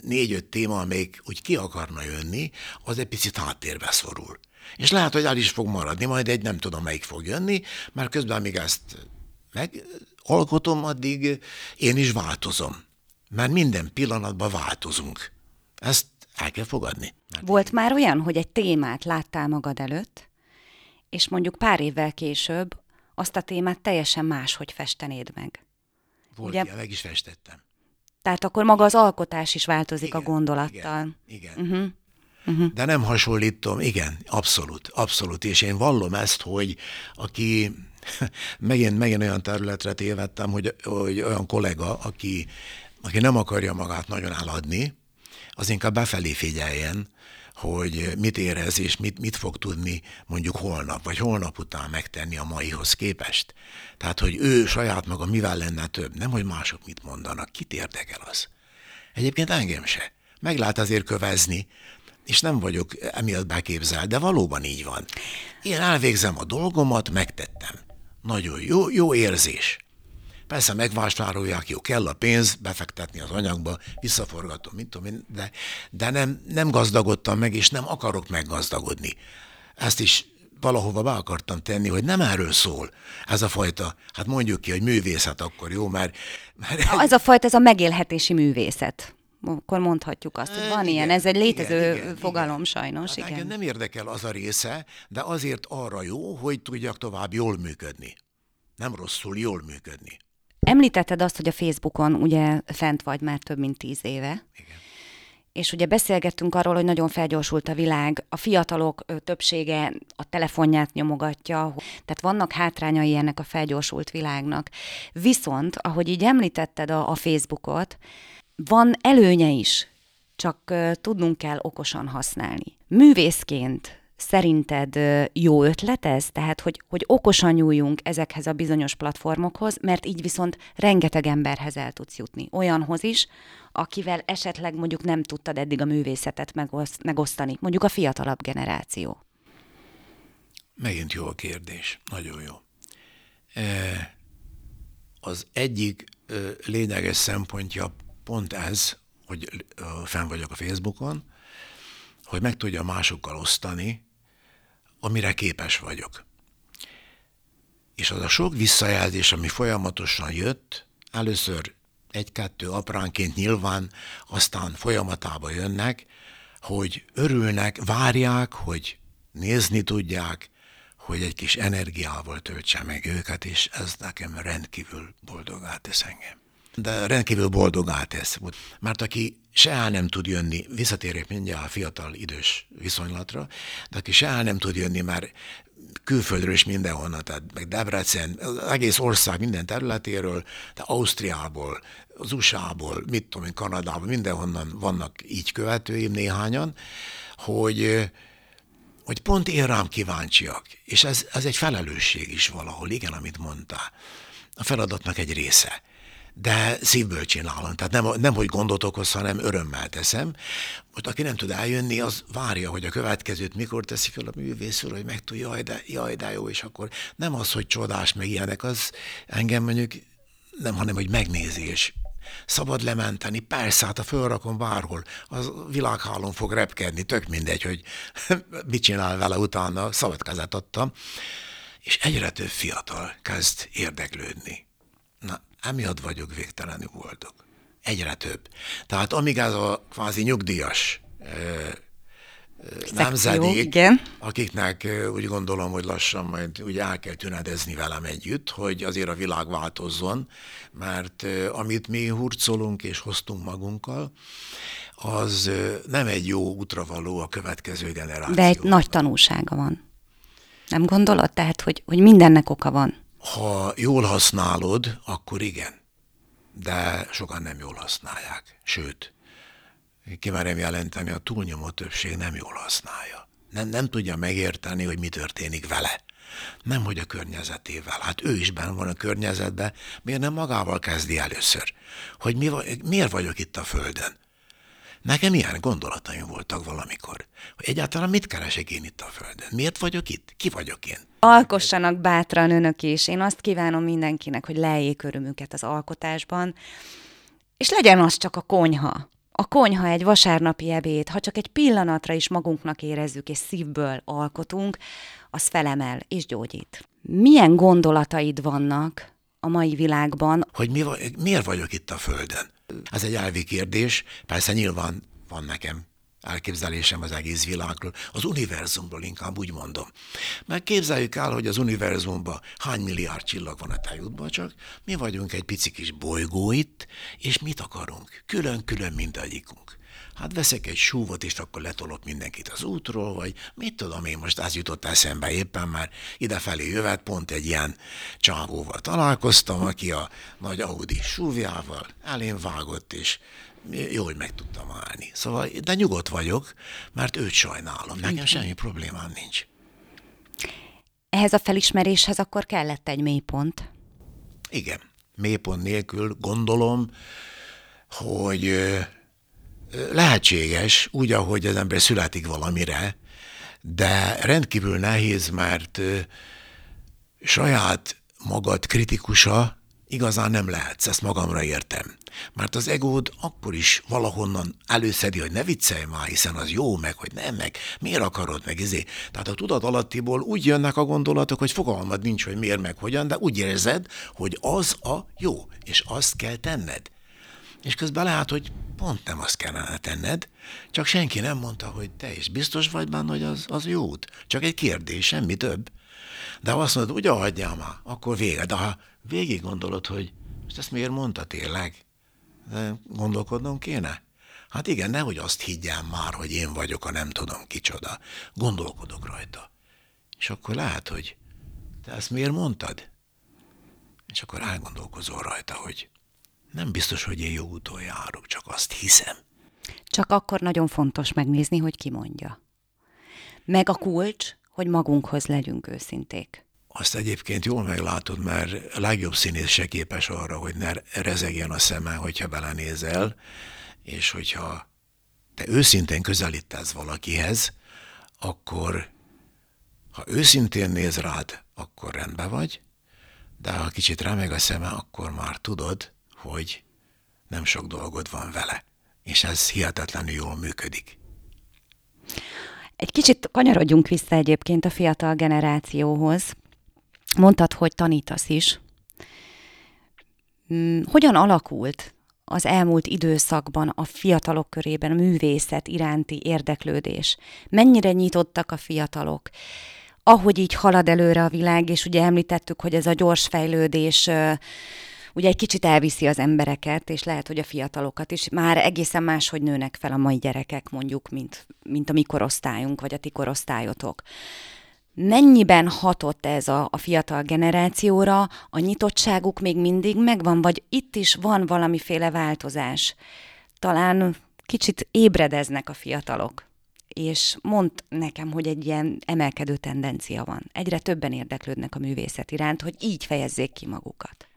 Speaker 2: négy-öt téma, amelyik úgy ki akarna jönni, az egy picit háttérbe szorul. És lehet, hogy el is fog maradni, majd egy nem tudom, melyik fog jönni, mert közben még ezt megalkotom, addig én is változom. Mert minden pillanatban változunk. Ezt el kell fogadni.
Speaker 1: Volt én... már olyan, hogy egy témát láttál magad előtt, és mondjuk pár évvel később azt a témát teljesen máshogy festenéd meg.
Speaker 2: Volt Ugye? ilyen, meg is festettem.
Speaker 1: Tehát akkor maga az alkotás is változik igen, a gondolattal.
Speaker 2: Igen. igen. Uh-huh. Uh-huh. De nem hasonlítom, igen, abszolút, abszolút, és én vallom ezt, hogy aki megint, megint olyan területre tévedtem, hogy, hogy olyan kollega, aki, aki nem akarja magát nagyon eladni, az inkább befelé figyeljen, hogy mit érez és mit, mit fog tudni mondjuk holnap, vagy holnap után megtenni a maihoz képest. Tehát, hogy ő saját maga mivel lenne több, nem, hogy mások mit mondanak, kit érdekel az. Egyébként engem se. Meg lehet azért kövezni, és nem vagyok emiatt beképzelt, de valóban így van. Én elvégzem a dolgomat, megtettem. Nagyon jó, jó érzés. Persze megvásárolják, jó, kell a pénz, befektetni az anyagba, visszaforgatom, mint tudom én, de, de nem, nem gazdagodtam meg, és nem akarok meggazdagodni. Ezt is valahova be akartam tenni, hogy nem erről szól ez a fajta, hát mondjuk ki, hogy művészet akkor jó, mert...
Speaker 1: mert ez a fajta, ez a megélhetési művészet akkor mondhatjuk azt, hogy van igen, ilyen, ez egy létező igen, fogalom igen. sajnos. Hát igen.
Speaker 2: nem érdekel az a része, de azért arra jó, hogy tudjak tovább jól működni. Nem rosszul, jól működni.
Speaker 1: Említetted azt, hogy a Facebookon ugye fent vagy már több mint tíz éve.
Speaker 2: Igen.
Speaker 1: És ugye beszélgettünk arról, hogy nagyon felgyorsult a világ, a fiatalok többsége a telefonját nyomogatja, tehát vannak hátrányai ennek a felgyorsult világnak. Viszont, ahogy így említetted a, a Facebookot, van előnye is. csak tudnunk kell okosan használni. Művészként szerinted jó ötlet ez? Tehát, hogy, hogy okosan nyúljunk ezekhez a bizonyos platformokhoz, mert így viszont rengeteg emberhez el tudsz jutni. Olyanhoz is, akivel esetleg mondjuk nem tudtad eddig a művészetet megoszt, megosztani. Mondjuk a fiatalabb generáció.
Speaker 2: Megint jó a kérdés. Nagyon jó. E, az egyik lényeges szempontja pont ez, hogy fenn vagyok a Facebookon, hogy meg tudja másokkal osztani, amire képes vagyok. És az a sok visszajelzés, ami folyamatosan jött, először egy-kettő apránként nyilván, aztán folyamatában jönnek, hogy örülnek, várják, hogy nézni tudják, hogy egy kis energiával töltse meg őket, és ez nekem rendkívül boldogá tesz engem. De rendkívül boldogá tesz, mert aki se el nem tud jönni, visszatérek mindjárt a fiatal idős viszonylatra, de aki se el nem tud jönni, már külföldről is mindenhonnan, tehát meg Debrecen, az egész ország minden területéről, de Ausztriából, az USA-ból, mit tudom én, Kanadából, mindenhonnan vannak így követőim néhányan, hogy hogy pont én rám kíváncsiak. És ez, ez egy felelősség is valahol, igen, amit mondtál. A feladatnak egy része. De szívből csinálom, tehát nem, nem hogy gondot okoz, hanem örömmel teszem. Most aki nem tud eljönni, az várja, hogy a következőt mikor teszi fel a művész hogy meg tud, jaj de, jaj, de jó, és akkor nem az, hogy csodás, meg ilyenek, az engem mondjuk nem, hanem hogy megnézi, és Szabad lementeni, persze, hát a fölrakom bárhol, az világhálón fog repkedni, tök mindegy, hogy mit csinál vele utána, szabad kezet adtam. És egyre több fiatal kezd érdeklődni. Emiatt vagyok végtelenül boldog. Egyre több. Tehát amíg ez a kvázi nyugdíjas nemzedék, igen. akiknek úgy gondolom, hogy lassan majd úgy el kell tünedezni velem együtt, hogy azért a világ változzon, mert amit mi hurcolunk és hoztunk magunkkal, az nem egy jó útravaló a következő generáció.
Speaker 1: De egy nagy tanulsága van. Nem gondolod? Tehát, hogy, hogy mindennek oka van.
Speaker 2: Ha jól használod, akkor igen. De sokan nem jól használják. Sőt, kimerem jelenteni, a túlnyomó többség nem jól használja. Nem, nem tudja megérteni, hogy mi történik vele. Nem, hogy a környezetével. Hát ő is benne van a környezetben, miért nem magával kezdi először? Hogy mi, miért vagyok itt a Földön? Nekem ilyen gondolataim voltak valamikor, hogy egyáltalán mit keresek én itt a Földön? Miért vagyok itt? Ki vagyok én?
Speaker 1: Alkossanak bátran önök is. Én azt kívánom mindenkinek, hogy lejjék örömüket az alkotásban, és legyen az csak a konyha a konyha egy vasárnapi ebéd, ha csak egy pillanatra is magunknak érezzük és szívből alkotunk, az felemel és gyógyít. Milyen gondolataid vannak a mai világban?
Speaker 2: Hogy mi, miért vagyok itt a Földön? Ez egy elvi kérdés, persze nyilván van nekem elképzelésem az egész világról, az univerzumról inkább úgy mondom. Mert képzeljük el, hogy az univerzumban hány milliárd csillag van a tejútban, csak mi vagyunk egy pici kis bolygó itt, és mit akarunk? Külön-külön mindegyikünk. Hát veszek egy súvot, és akkor letolok mindenkit az útról, vagy mit tudom én, most az jutott eszembe éppen, már idefelé jövet, pont egy ilyen csávóval találkoztam, aki a nagy Audi súvjával elén vágott, és jó, hogy meg tudtam állni. Szóval, de nyugodt vagyok, mert őt sajnálom. Nekem semmi problémám nincs.
Speaker 1: Ehhez a felismeréshez akkor kellett egy mélypont.
Speaker 2: Igen. Mélypont nélkül gondolom, hogy lehetséges, úgy, ahogy az ember születik valamire, de rendkívül nehéz, mert saját magad kritikusa igazán nem lehetsz, ezt magamra értem. Mert az egód akkor is valahonnan előszedi, hogy ne viccelj már, hiszen az jó, meg hogy nem, meg miért akarod, meg izé. Tehát a tudat alattiból úgy jönnek a gondolatok, hogy fogalmad nincs, hogy miért, meg hogyan, de úgy érzed, hogy az a jó, és azt kell tenned. És közben lehet, hogy pont nem azt kellene tenned, csak senki nem mondta, hogy te is biztos vagy benne, hogy az, az jó. Csak egy kérdés, semmi több. De ha azt mondod, ugye hagyjál már, akkor vége. De ha végig gondolod, hogy most ezt miért mondta tényleg? De gondolkodnom kéne? Hát igen, nehogy azt higgyem már, hogy én vagyok a nem tudom kicsoda. Gondolkodok rajta. És akkor lehet, hogy te ezt miért mondtad? És akkor elgondolkozol rajta, hogy nem biztos, hogy én jó úton járok, csak azt hiszem.
Speaker 1: Csak akkor nagyon fontos megnézni, hogy ki mondja. Meg a kulcs, hogy magunkhoz legyünk őszinték.
Speaker 2: Azt egyébként jól meglátod, mert a legjobb színész se képes arra, hogy ne rezegjen a szeme, hogyha belenézel, és hogyha te őszintén közelítesz valakihez, akkor ha őszintén néz rád, akkor rendben vagy, de ha kicsit remeg a szeme, akkor már tudod, hogy nem sok dolgod van vele. És ez hihetetlenül jól működik.
Speaker 1: Egy kicsit kanyarodjunk vissza egyébként a fiatal generációhoz. Mondtad, hogy tanítasz is. Hmm, hogyan alakult az elmúlt időszakban a fiatalok körében a művészet iránti érdeklődés? Mennyire nyitottak a fiatalok? Ahogy így halad előre a világ, és ugye említettük, hogy ez a gyors fejlődés ugye egy kicsit elviszi az embereket, és lehet, hogy a fiatalokat is. Már egészen máshogy nőnek fel a mai gyerekek, mondjuk, mint, mint a mi korosztályunk, vagy a ti korosztályotok. Mennyiben hatott ez a, a fiatal generációra? A nyitottságuk még mindig megvan, vagy itt is van valamiféle változás? Talán kicsit ébredeznek a fiatalok és mond nekem, hogy egy ilyen emelkedő tendencia van. Egyre többen érdeklődnek a művészet iránt, hogy így fejezzék ki magukat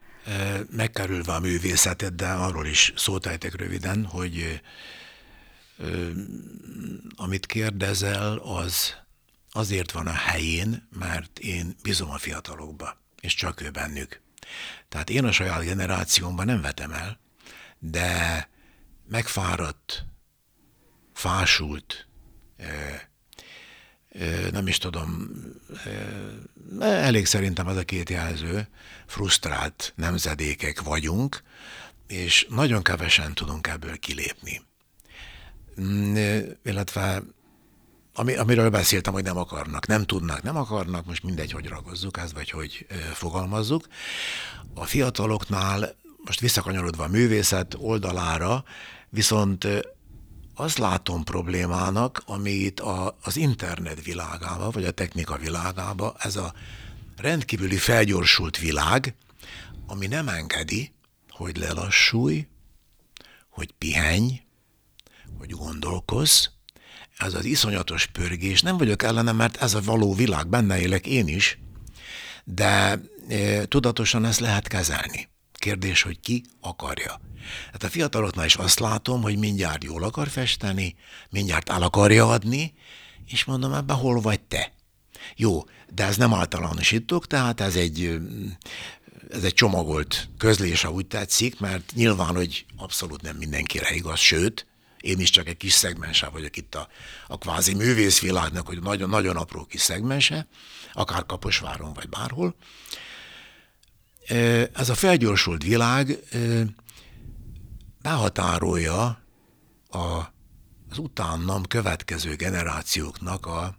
Speaker 2: megkerülve a művészetet, de arról is szót ejtek röviden, hogy amit kérdezel, az azért van a helyén, mert én bízom a fiatalokba, és csak ő bennük. Tehát én a saját generációmban nem vetem el, de megfáradt, fásult, nem is tudom, elég szerintem az a két jelző, frusztrált nemzedékek vagyunk, és nagyon kevesen tudunk ebből kilépni. Mm, illetve ami, amiről beszéltem, hogy nem akarnak, nem tudnak, nem akarnak, most mindegy, hogy ragozzuk ezt, vagy hogy fogalmazzuk. A fiataloknál, most visszakanyarodva a művészet oldalára, viszont azt látom problémának, ami itt a, az internet világába, vagy a technika világába, ez a rendkívüli felgyorsult világ, ami nem engedi, hogy lelassulj, hogy pihenj, hogy gondolkozz, ez az iszonyatos pörgés, nem vagyok ellene, mert ez a való világ, benne élek én is, de e, tudatosan ezt lehet kezelni. Kérdés, hogy ki akarja. Hát a fiataloknál is azt látom, hogy mindjárt jól akar festeni, mindjárt el akarja adni, és mondom, ebben hol vagy te? Jó, de ez nem általánosítok, tehát ez egy, ez egy csomagolt közlés, ha úgy tetszik, mert nyilván, hogy abszolút nem mindenkire igaz, sőt, én is csak egy kis szegmense vagyok itt a, a kvázi művészvilágnak, hogy nagyon, nagyon apró kis szegmense, akár Kaposváron vagy bárhol. Ez a felgyorsult világ behatárolja a, az utánam következő generációknak a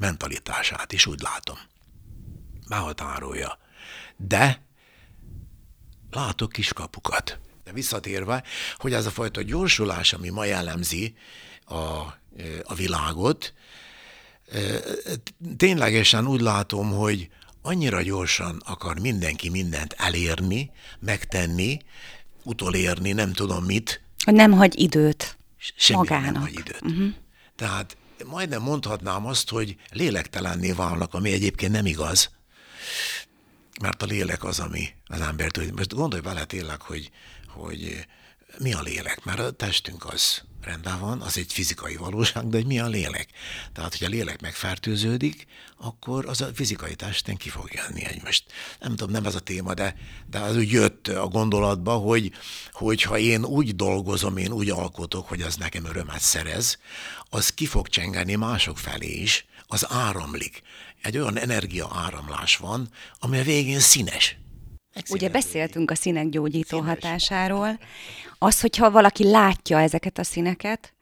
Speaker 2: mentalitását is, úgy látom. Behatárolja. De látok kiskapukat. De visszatérve, hogy ez a fajta gyorsulás, ami ma jellemzi a, a világot, ténylegesen úgy látom, hogy annyira gyorsan akar mindenki mindent elérni, megtenni, utolérni, nem tudom mit.
Speaker 1: Hogy nem hagy időt
Speaker 2: Semmi
Speaker 1: magának.
Speaker 2: nem hagy időt. Uh-huh. Tehát majdnem mondhatnám azt, hogy lélektelenné válnak, ami egyébként nem igaz, mert a lélek az, ami az embert, most gondolj bele tényleg, hogy, hogy mi a lélek, mert a testünk az rendben van, az egy fizikai valóság, de hogy mi a lélek? Tehát, hogy a lélek megfertőződik, akkor az a fizikai testen ki fog jönni egy most. Nem tudom, nem ez a téma, de, de az úgy jött a gondolatba, hogy, hogy ha én úgy dolgozom, én úgy alkotok, hogy az nekem örömet szerez, az ki fog csengeni mások felé is, az áramlik. Egy olyan energia áramlás van, ami a végén színes.
Speaker 1: Ugye beszéltünk a színek gyógyító Színes. hatásáról. Az, hogyha valaki látja ezeket a színeket,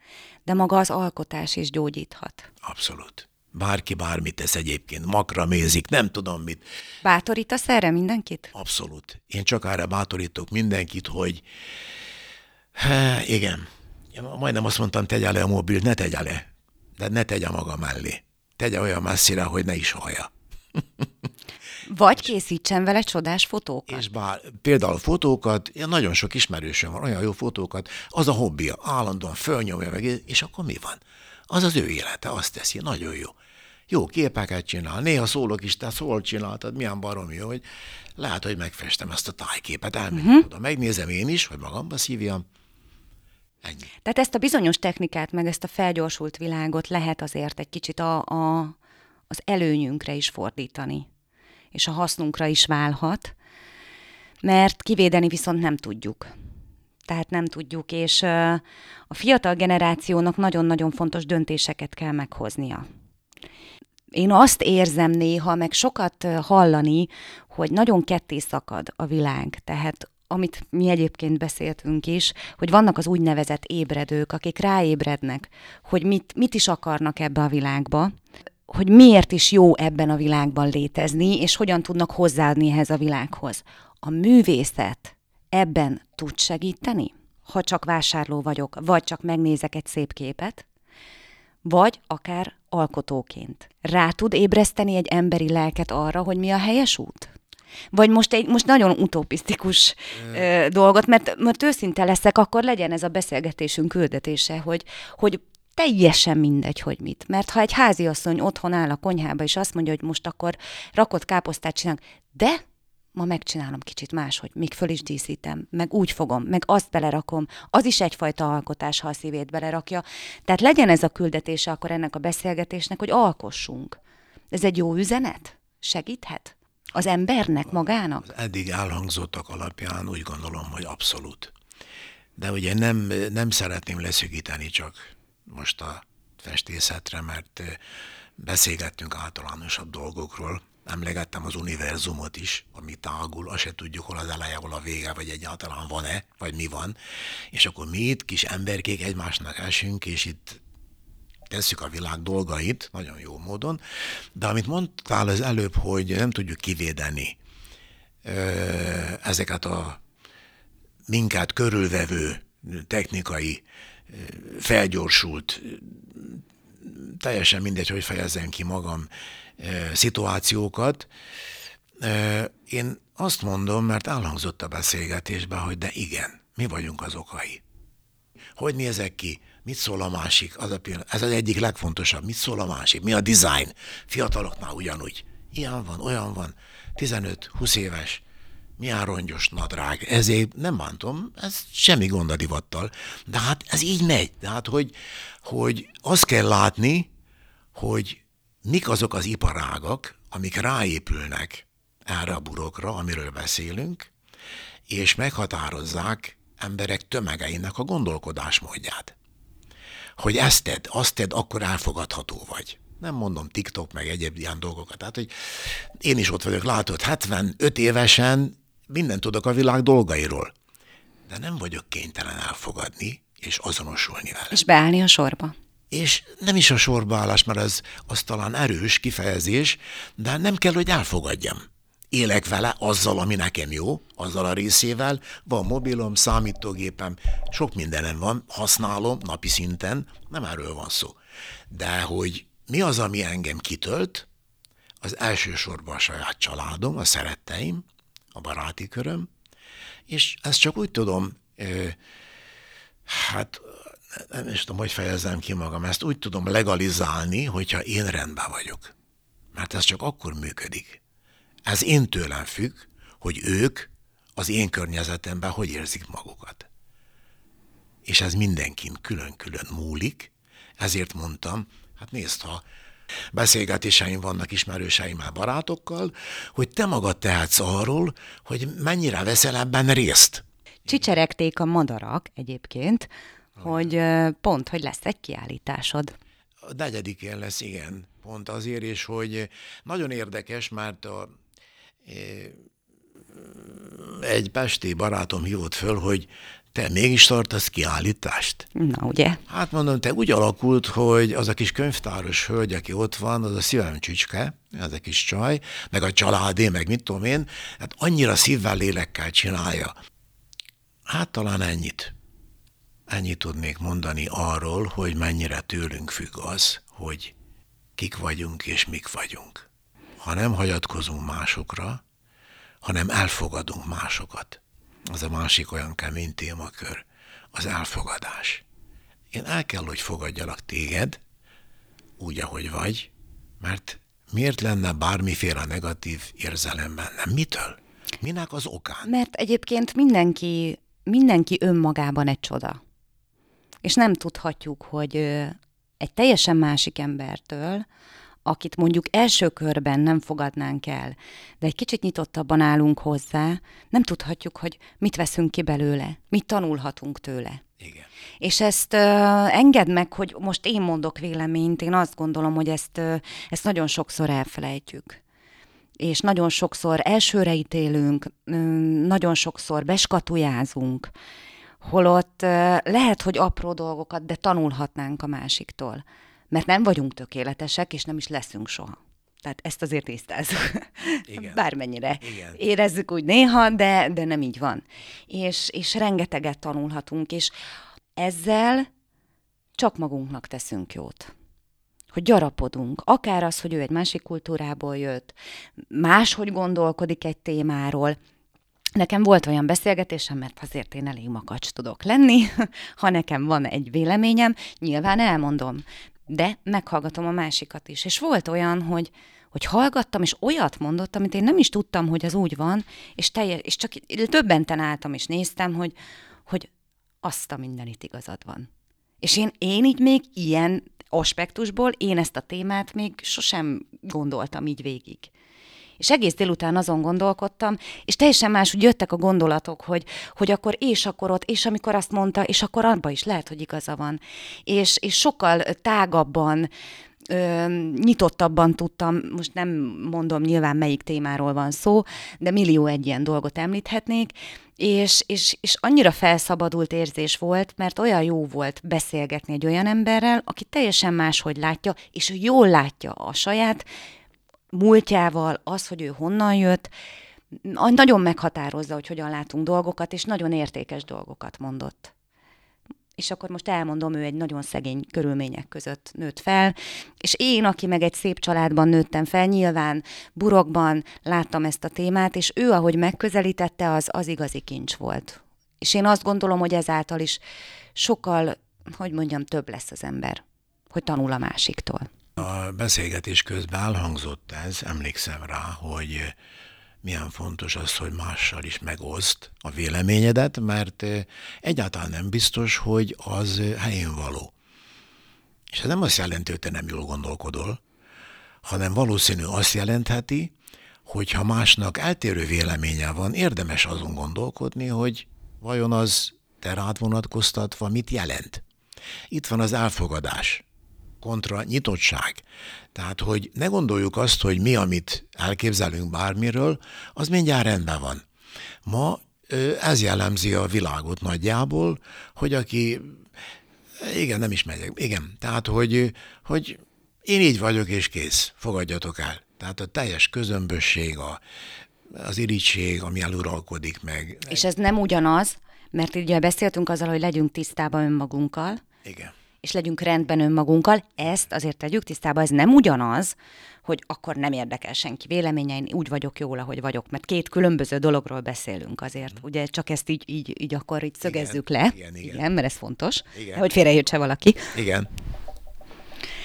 Speaker 1: de maga az alkotás is gyógyíthat.
Speaker 2: Abszolút. Bárki bármit tesz egyébként, makramézik, nem tudom mit.
Speaker 1: Bátorítasz erre mindenkit?
Speaker 2: Abszolút. Én csak arra bátorítok mindenkit, hogy Há, igen, majdnem azt mondtam, tegye le a mobilt, ne tegye le, de ne tegye maga mellé. Tegye olyan messzire, hogy ne is hallja.
Speaker 1: Vagy készítsen vele csodás fotókat.
Speaker 2: És bár például fotókat, nagyon sok ismerősöm van, olyan jó fotókat, az a hobbija, állandóan fölnyomja meg, és akkor mi van? Az az ő élete, azt teszi, nagyon jó. Jó képeket csinál, néha szólok is, te szól csináltad, milyen barom jó, hogy lehet, hogy megfestem ezt a tájképet, elmegyek uh-huh. oda, megnézem én is, hogy magamba szívjam, Ennyi.
Speaker 1: Tehát ezt a bizonyos technikát, meg ezt a felgyorsult világot lehet azért egy kicsit a, a, az előnyünkre is fordítani, és a hasznunkra is válhat, mert kivédeni viszont nem tudjuk. Tehát nem tudjuk, és a fiatal generációnak nagyon-nagyon fontos döntéseket kell meghoznia. Én azt érzem néha, meg sokat hallani, hogy nagyon ketté szakad a világ. Tehát amit mi egyébként beszéltünk is, hogy vannak az úgynevezett ébredők, akik ráébrednek, hogy mit, mit is akarnak ebbe a világba, hogy miért is jó ebben a világban létezni, és hogyan tudnak hozzáadni ehhez a világhoz. A művészet ebben tud segíteni? Ha csak vásárló vagyok, vagy csak megnézek egy szép képet, vagy akár alkotóként. Rá tud ébreszteni egy emberi lelket arra, hogy mi a helyes út? Vagy most egy most nagyon utopisztikus ö, dolgot, mert, mert őszinte leszek, akkor legyen ez a beszélgetésünk küldetése, hogy, hogy teljesen mindegy, hogy mit. Mert ha egy háziasszony otthon áll a konyhába, és azt mondja, hogy most akkor rakott káposztát csinálunk, de ma megcsinálom kicsit máshogy, még föl is díszítem, meg úgy fogom, meg azt belerakom, az is egyfajta alkotás, ha a szívét belerakja. Tehát legyen ez a küldetése akkor ennek a beszélgetésnek, hogy alkossunk. Ez egy jó üzenet? Segíthet? Az embernek magának?
Speaker 2: Az eddig elhangzottak alapján úgy gondolom, hogy abszolút. De ugye nem, nem szeretném leszűkíteni csak most a festészetre, mert beszélgettünk általánosabb dolgokról, emlegettem az univerzumot is, ami tágul, azt se tudjuk, hol az eleje, hol a vége, vagy egyáltalán van-e, vagy mi van. És akkor mi itt kis emberkék egymásnak esünk, és itt tesszük a világ dolgait, nagyon jó módon, de amit mondtál az előbb, hogy nem tudjuk kivédeni ezeket a minket körülvevő technikai felgyorsult, teljesen mindegy, hogy fejezem ki magam, szituációkat. Én azt mondom, mert elhangzott a beszélgetésben, hogy de igen, mi vagyunk az okai. Hogy nézek ki? Mit szól a másik? Az a pillanat. Ez az egyik legfontosabb. Mit szól a másik? Mi a design? Fiataloknál ugyanúgy. Ilyen van, olyan van. 15-20 éves. Milyen rongyos nadrág. Ezért nem bántom, ez semmi gond a divattal. De hát ez így megy. De hát, hogy, hogy azt kell látni, hogy mik azok az iparágak, amik ráépülnek erre a burokra, amiről beszélünk, és meghatározzák emberek tömegeinek a gondolkodásmódját hogy ezt tedd, azt tedd, akkor elfogadható vagy. Nem mondom TikTok, meg egyéb ilyen dolgokat. Tehát, hogy én is ott vagyok, látod, 75 évesen mindent tudok a világ dolgairól. De nem vagyok kénytelen elfogadni és azonosulni vele.
Speaker 1: És beállni a sorba.
Speaker 2: És nem is a sorbaállás, mert ez az talán erős kifejezés, de nem kell, hogy elfogadjam élek vele azzal, ami nekem jó, azzal a részével, van mobilom, számítógépem, sok mindenem van, használom napi szinten, nem erről van szó. De hogy mi az, ami engem kitölt, az elsősorban a saját családom, a szeretteim, a baráti köröm, és ezt csak úgy tudom, hát nem is tudom, hogy fejezem ki magam, ezt úgy tudom legalizálni, hogyha én rendben vagyok. Mert ez csak akkor működik. Ez én tőlem függ, hogy ők az én környezetemben hogy érzik magukat. És ez mindenkin külön-külön múlik, ezért mondtam, hát nézd, ha beszélgetéseim vannak ismerőseimmel, barátokkal, hogy te magad tehetsz arról, hogy mennyire veszel ebben részt.
Speaker 1: Csicseregték a madarak egyébként, hogy pont, hogy lesz egy kiállításod.
Speaker 2: A negyedikén lesz, igen, pont azért, és hogy nagyon érdekes, mert a egy pesti barátom hívott föl, hogy te mégis tartasz kiállítást?
Speaker 1: Na, ugye?
Speaker 2: Hát mondom, te úgy alakult, hogy az a kis könyvtáros hölgy, aki ott van, az a szívem csücske, az a kis csaj, meg a családé, meg mit tudom én, hát annyira szívvel, lélekkel csinálja. Hát talán ennyit. Ennyit tudnék mondani arról, hogy mennyire tőlünk függ az, hogy kik vagyunk és mik vagyunk ha nem hagyatkozunk másokra, hanem elfogadunk másokat. Az a másik olyan kemény témakör, az elfogadás. Én el kell, hogy fogadjalak téged, úgy, ahogy vagy, mert miért lenne bármiféle negatív érzelem bennem? Mitől? Minek az okán?
Speaker 1: Mert egyébként mindenki, mindenki önmagában egy csoda. És nem tudhatjuk, hogy egy teljesen másik embertől, akit mondjuk első körben nem fogadnánk el, de egy kicsit nyitottabban állunk hozzá, nem tudhatjuk, hogy mit veszünk ki belőle, mit tanulhatunk tőle.
Speaker 2: Igen.
Speaker 1: És ezt uh, engedd meg, hogy most én mondok véleményt, én azt gondolom, hogy ezt, uh, ezt nagyon sokszor elfelejtjük. És nagyon sokszor elsőre ítélünk, uh, nagyon sokszor beskatujázunk, holott uh, lehet, hogy apró dolgokat, de tanulhatnánk a másiktól. Mert nem vagyunk tökéletesek, és nem is leszünk soha. Tehát ezt azért tisztázzuk. Igen. Bármennyire Igen. érezzük úgy néha, de, de nem így van. És, és rengeteget tanulhatunk, és ezzel csak magunknak teszünk jót. Hogy gyarapodunk. Akár az, hogy ő egy másik kultúrából jött, máshogy gondolkodik egy témáról, Nekem volt olyan beszélgetésem, mert azért én elég makacs tudok lenni, ha nekem van egy véleményem, nyilván elmondom, de meghallgatom a másikat is. És volt olyan, hogy, hogy hallgattam, és olyat mondott, amit én nem is tudtam, hogy az úgy van, és, teljes, és csak többenten álltam, és néztem, hogy, hogy azt a mindenit igazad van. És én, én így még ilyen aspektusból, én ezt a témát még sosem gondoltam így végig. És egész délután azon gondolkodtam, és teljesen más, úgy jöttek a gondolatok, hogy, hogy akkor és akkor ott, és amikor azt mondta, és akkor abba is lehet, hogy igaza van. És, és sokkal tágabban, ö, nyitottabban tudtam, most nem mondom nyilván melyik témáról van szó, de millió egy ilyen dolgot említhetnék, és, és, és annyira felszabadult érzés volt, mert olyan jó volt beszélgetni egy olyan emberrel, aki teljesen máshogy látja, és jól látja a saját múltjával, az, hogy ő honnan jött, nagyon meghatározza, hogy hogyan látunk dolgokat, és nagyon értékes dolgokat mondott. És akkor most elmondom, ő egy nagyon szegény körülmények között nőtt fel, és én, aki meg egy szép családban nőttem fel, nyilván burokban láttam ezt a témát, és ő, ahogy megközelítette, az, az igazi kincs volt. És én azt gondolom, hogy ezáltal is sokkal, hogy mondjam, több lesz az ember, hogy tanul a másiktól.
Speaker 2: A beszélgetés közben elhangzott ez, emlékszem rá, hogy milyen fontos az, hogy mással is megoszt a véleményedet, mert egyáltalán nem biztos, hogy az helyén való. És ez nem azt jelenti, hogy te nem jól gondolkodol, hanem valószínű azt jelentheti, hogy ha másnak eltérő véleménye van, érdemes azon gondolkodni, hogy vajon az te rád vonatkoztatva mit jelent. Itt van az elfogadás kontra nyitottság. Tehát, hogy ne gondoljuk azt, hogy mi, amit elképzelünk bármiről, az mindjárt rendben van. Ma ez jellemzi a világot nagyjából, hogy aki, igen, nem is megyek, igen, tehát, hogy, hogy én így vagyok, és kész, fogadjatok el. Tehát a teljes közömbösség, a, az irigység, ami eluralkodik meg.
Speaker 1: És ez nem ugyanaz, mert ugye beszéltünk azzal, hogy legyünk tisztában önmagunkkal.
Speaker 2: Igen
Speaker 1: és legyünk rendben önmagunkkal. Ezt azért tegyük tisztába, ez nem ugyanaz, hogy akkor nem érdekel senki véleménye, én úgy vagyok jól, ahogy vagyok, mert két különböző dologról beszélünk azért. Mm. Ugye csak ezt így, így, így akkor így szögezzük
Speaker 2: igen,
Speaker 1: le.
Speaker 2: Igen, igen.
Speaker 1: igen, mert ez fontos, igen. hogy félreértse valaki.
Speaker 2: Igen.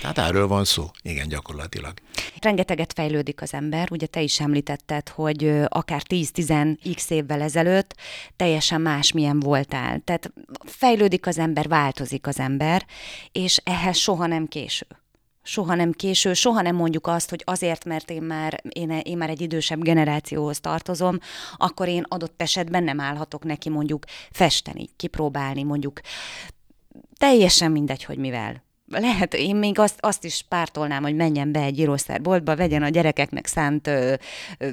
Speaker 2: Tehát erről van szó, igen, gyakorlatilag.
Speaker 1: Rengeteget fejlődik az ember, ugye te is említetted, hogy akár 10-10 évvel ezelőtt teljesen más milyen voltál. Tehát fejlődik az ember, változik az ember, és ehhez soha nem késő. Soha nem késő, soha nem mondjuk azt, hogy azért, mert én már, én, én már egy idősebb generációhoz tartozom, akkor én adott esetben nem állhatok neki mondjuk festeni, kipróbálni, mondjuk. Teljesen mindegy, hogy mivel lehet, én még azt, azt is pártolnám, hogy menjen be egy írószerboltba, vegyen a gyerekeknek szánt, ö, ö,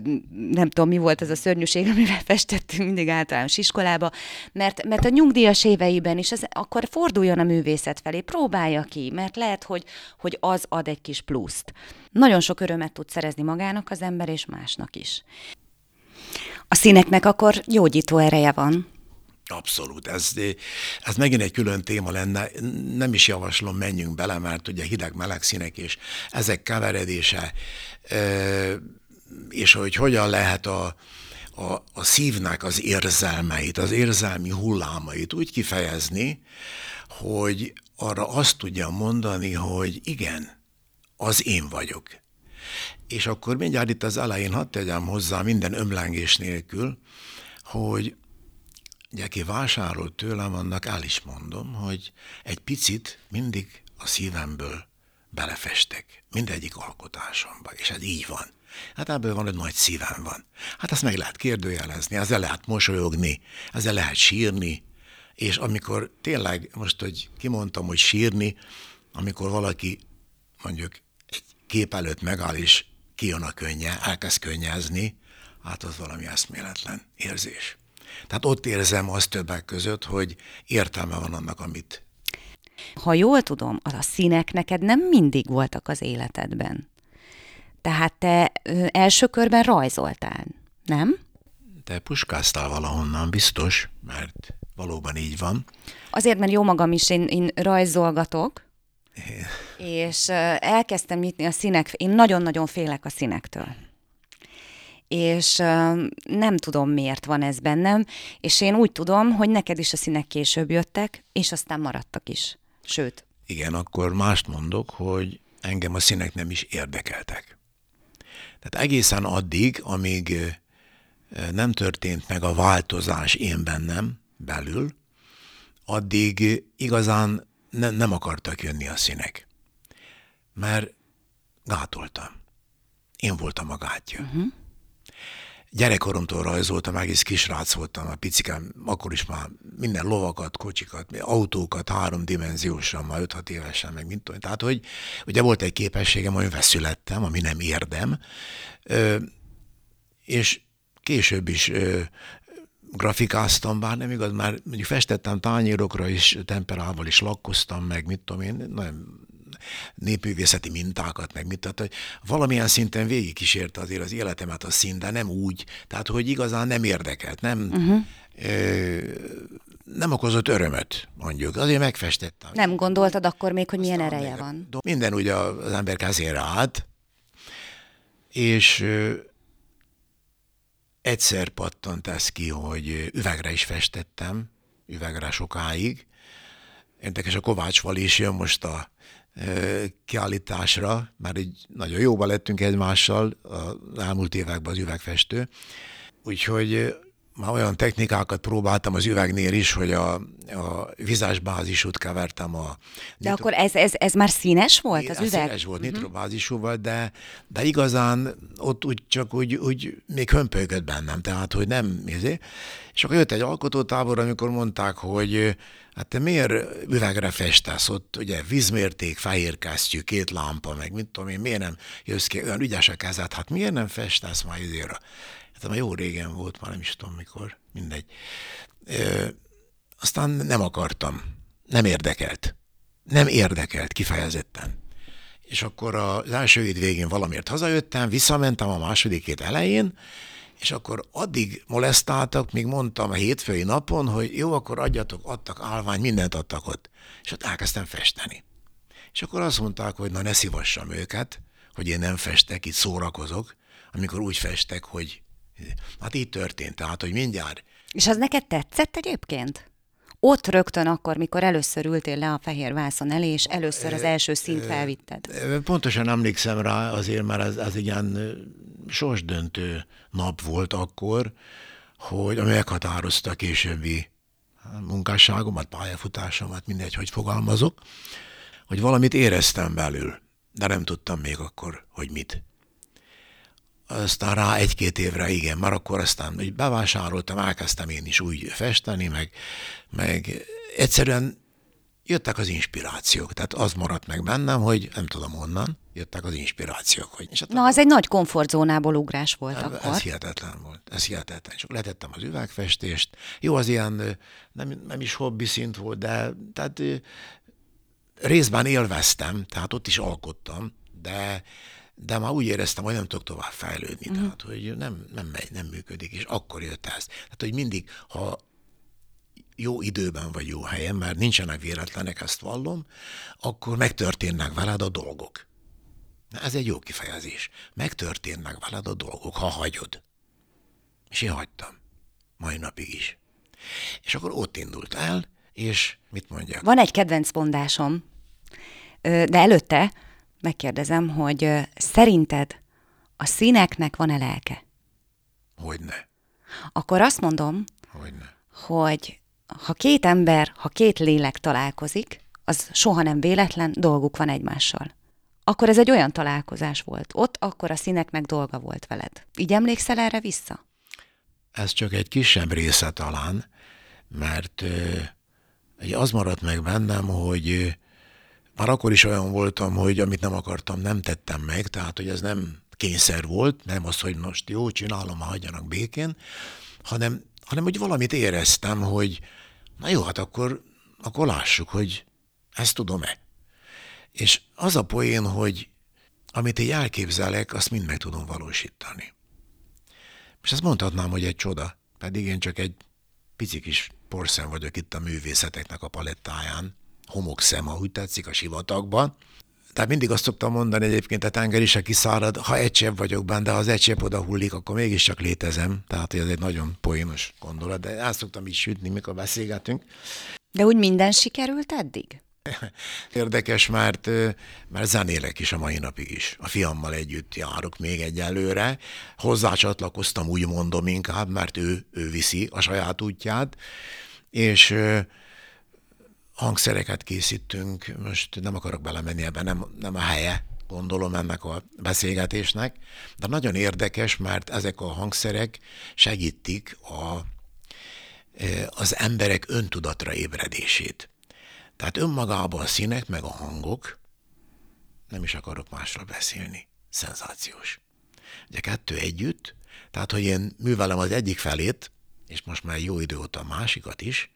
Speaker 1: nem tudom, mi volt ez a szörnyűség, amivel festettünk mindig általános iskolába, mert, mert a nyugdíjas éveiben is, az, akkor forduljon a művészet felé, próbálja ki, mert lehet, hogy, hogy az ad egy kis pluszt. Nagyon sok örömet tud szerezni magának az ember, és másnak is. A színeknek akkor gyógyító ereje van.
Speaker 2: Abszolút. Ez, ez megint egy külön téma lenne. Nem is javaslom, menjünk bele, mert ugye hideg-meleg színek és ezek keveredése, és hogy hogyan lehet a, a, a szívnek az érzelmeit, az érzelmi hullámait úgy kifejezni, hogy arra azt tudja mondani, hogy igen, az én vagyok. És akkor mindjárt itt az elején hadd tegyem hozzá minden ömlengés nélkül, hogy ugye aki vásárolt tőlem, annak el is mondom, hogy egy picit mindig a szívemből belefestek mindegyik alkotásomba, és ez így van. Hát ebből van, hogy nagy szívem van. Hát ezt meg lehet kérdőjelezni, ezzel lehet mosolyogni, ezzel lehet sírni, és amikor tényleg, most, hogy kimondtam, hogy sírni, amikor valaki mondjuk egy kép előtt megáll, és kijön a könnye, elkezd könnyezni, hát az valami eszméletlen érzés. Tehát ott érzem azt többek között, hogy értelme van annak, amit.
Speaker 1: Ha jól tudom, az a színek neked nem mindig voltak az életedben. Tehát te első körben rajzoltál, nem?
Speaker 2: Te puskáztál valahonnan, biztos, mert valóban így van.
Speaker 1: Azért, mert jó magam is, én, én rajzolgatok, és elkezdtem nyitni a színek, én nagyon-nagyon félek a színektől. És nem tudom, miért van ez bennem, és én úgy tudom, hogy neked is a színek később jöttek, és aztán maradtak is. Sőt.
Speaker 2: Igen, akkor mást mondok, hogy engem a színek nem is érdekeltek. Tehát egészen addig, amíg nem történt meg a változás én bennem belül, addig igazán ne, nem akartak jönni a színek. Mert gátoltam. Én voltam a gátja. Uh-huh. Gyerekkoromtól rajzoltam, egész kisrác voltam, a picikám, akkor is már minden lovakat, kocsikat, autókat, háromdimenziósan, már 5-6 évesen, meg mint tudom. Tehát, hogy ugye volt egy képességem, hogy veszülettem, ami nem érdem, ö, és később is ö, grafikáztam, bár nem igaz, már mondjuk festettem tányérokra is, temperával is lakkoztam, meg mit tudom én, nagyon népművészeti mintákat, meg mit, tehát hogy valamilyen szinten végigkísérte azért az életemet a szín, de nem úgy, tehát hogy igazán nem érdekelt, nem, uh-huh. ö, nem okozott örömöt, mondjuk. Azért megfestettem.
Speaker 1: Nem gondoltad akkor még, hogy milyen ereje van?
Speaker 2: Minden ugye az ember kezére állt, és Egyszer pattant ez ki, hogy üvegre is festettem, üvegre sokáig. Érdekes, a Kovács Vali is jön most a kiállításra, mert így nagyon jóba lettünk egymással az elmúlt években az üvegfestő. Úgyhogy már olyan technikákat próbáltam az üvegnél is, hogy a, a vizes bázisút kevertem a...
Speaker 1: De nitro... akkor ez, ez, ez már színes volt az üveg?
Speaker 2: Színes volt, uh-huh. nitrobázisú volt, de, de igazán ott úgy csak úgy, úgy még hömpölygött bennem, tehát hogy nem, nézé. És akkor jött egy alkotótábor, amikor mondták, hogy hát te miért üvegre festesz ott, ugye vízmérték, fehér kesztyű, két lámpa, meg mit tudom én, miért nem jössz ki, olyan ügyes a kezed, hát miért nem festesz már izére? Hát már jó régen volt, már nem is tudom mikor, mindegy. Ö, aztán nem akartam, nem érdekelt. Nem érdekelt kifejezetten. És akkor az első év végén valamiért hazajöttem, visszamentem a második hét elején, és akkor addig molesztáltak, míg mondtam a hétfői napon, hogy jó, akkor adjatok, adtak állvány, mindent adtak ott. És ott elkezdtem festeni. És akkor azt mondták, hogy na ne szívassam őket, hogy én nem festek, itt szórakozok, amikor úgy festek, hogy Hát így történt, tehát, hogy mindjárt.
Speaker 1: És az neked tetszett egyébként? Ott rögtön akkor, mikor először ültél le a fehér vászon elé, és először az első szint felvitted.
Speaker 2: Pontosan emlékszem rá, azért, mert ez, ez egy ilyen sorsdöntő nap volt akkor, hogy ami meghatározta a későbbi munkásságomat, pályafutásomat, mindegy, hogy fogalmazok, hogy valamit éreztem belül, de nem tudtam még akkor, hogy mit aztán rá egy-két évre igen, már akkor aztán hogy bevásároltam, elkezdtem én is úgy festeni, meg, meg egyszerűen jöttek az inspirációk. Tehát az maradt meg bennem, hogy nem tudom honnan, jöttek az inspirációk. Hogy,
Speaker 1: és hát Na, az egy nagy komfortzónából ugrás volt
Speaker 2: ez,
Speaker 1: akkor.
Speaker 2: Ez hihetetlen volt, ez hihetetlen. És letettem az üvegfestést. Jó, az ilyen nem, nem is hobbi szint volt, de tehát részben élveztem, tehát ott is alkottam, de de már úgy éreztem, hogy nem tudok tovább fejlődni, uh-huh. tehát hogy nem, nem megy, nem működik, és akkor jött ez. Tehát, hogy mindig, ha jó időben vagy jó helyen, mert nincsenek véletlenek, ezt vallom, akkor megtörténnek veled a dolgok. Na, ez egy jó kifejezés. Megtörténnek veled a dolgok, ha hagyod. És én hagytam. Mai napig is. És akkor ott indult el, és mit mondjak?
Speaker 1: Van egy kedvenc mondásom, de előtte megkérdezem, hogy szerinted a színeknek van-e lelke?
Speaker 2: Hogyne.
Speaker 1: Akkor azt mondom,
Speaker 2: Hogyne.
Speaker 1: hogy ha két ember, ha két lélek találkozik, az soha nem véletlen, dolguk van egymással. Akkor ez egy olyan találkozás volt. Ott akkor a színeknek dolga volt veled. Így emlékszel erre vissza?
Speaker 2: Ez csak egy kisebb része talán, mert az maradt meg bennem, hogy már akkor is olyan voltam, hogy amit nem akartam, nem tettem meg, tehát hogy ez nem kényszer volt, nem az, hogy most jó, csinálom, hagyjanak békén, hanem, hanem hogy valamit éreztem, hogy na jó, hát akkor, akkor lássuk, hogy ezt tudom-e. És az a poén, hogy amit én elképzelek, azt mind meg tudom valósítani. És ezt mondhatnám, hogy egy csoda, pedig én csak egy pici kis porszem vagyok itt a művészeteknek a palettáján, homokszem, ahogy tetszik, a sivatagban. Tehát mindig azt szoktam mondani egyébként, a tenger is, aki szárad, ha egy csepp vagyok benne, de ha az egy csepp oda hullik, akkor mégiscsak létezem. Tehát ez egy nagyon poénos gondolat, de el szoktam így sütni, mikor beszélgetünk.
Speaker 1: De úgy minden sikerült eddig?
Speaker 2: Érdekes, mert, mert zenélek is a mai napig is. A fiammal együtt járok még egyelőre. Hozzá csatlakoztam, úgy mondom inkább, mert ő, ő viszi a saját útját, és hangszereket készítünk, most nem akarok belemenni ebben, nem, nem a helye, gondolom ennek a beszélgetésnek, de nagyon érdekes, mert ezek a hangszerek segítik a, az emberek öntudatra ébredését. Tehát önmagában a színek, meg a hangok, nem is akarok másra beszélni, szenzációs. Ugye kettő együtt, tehát hogy én művelem az egyik felét, és most már jó idő óta a másikat is,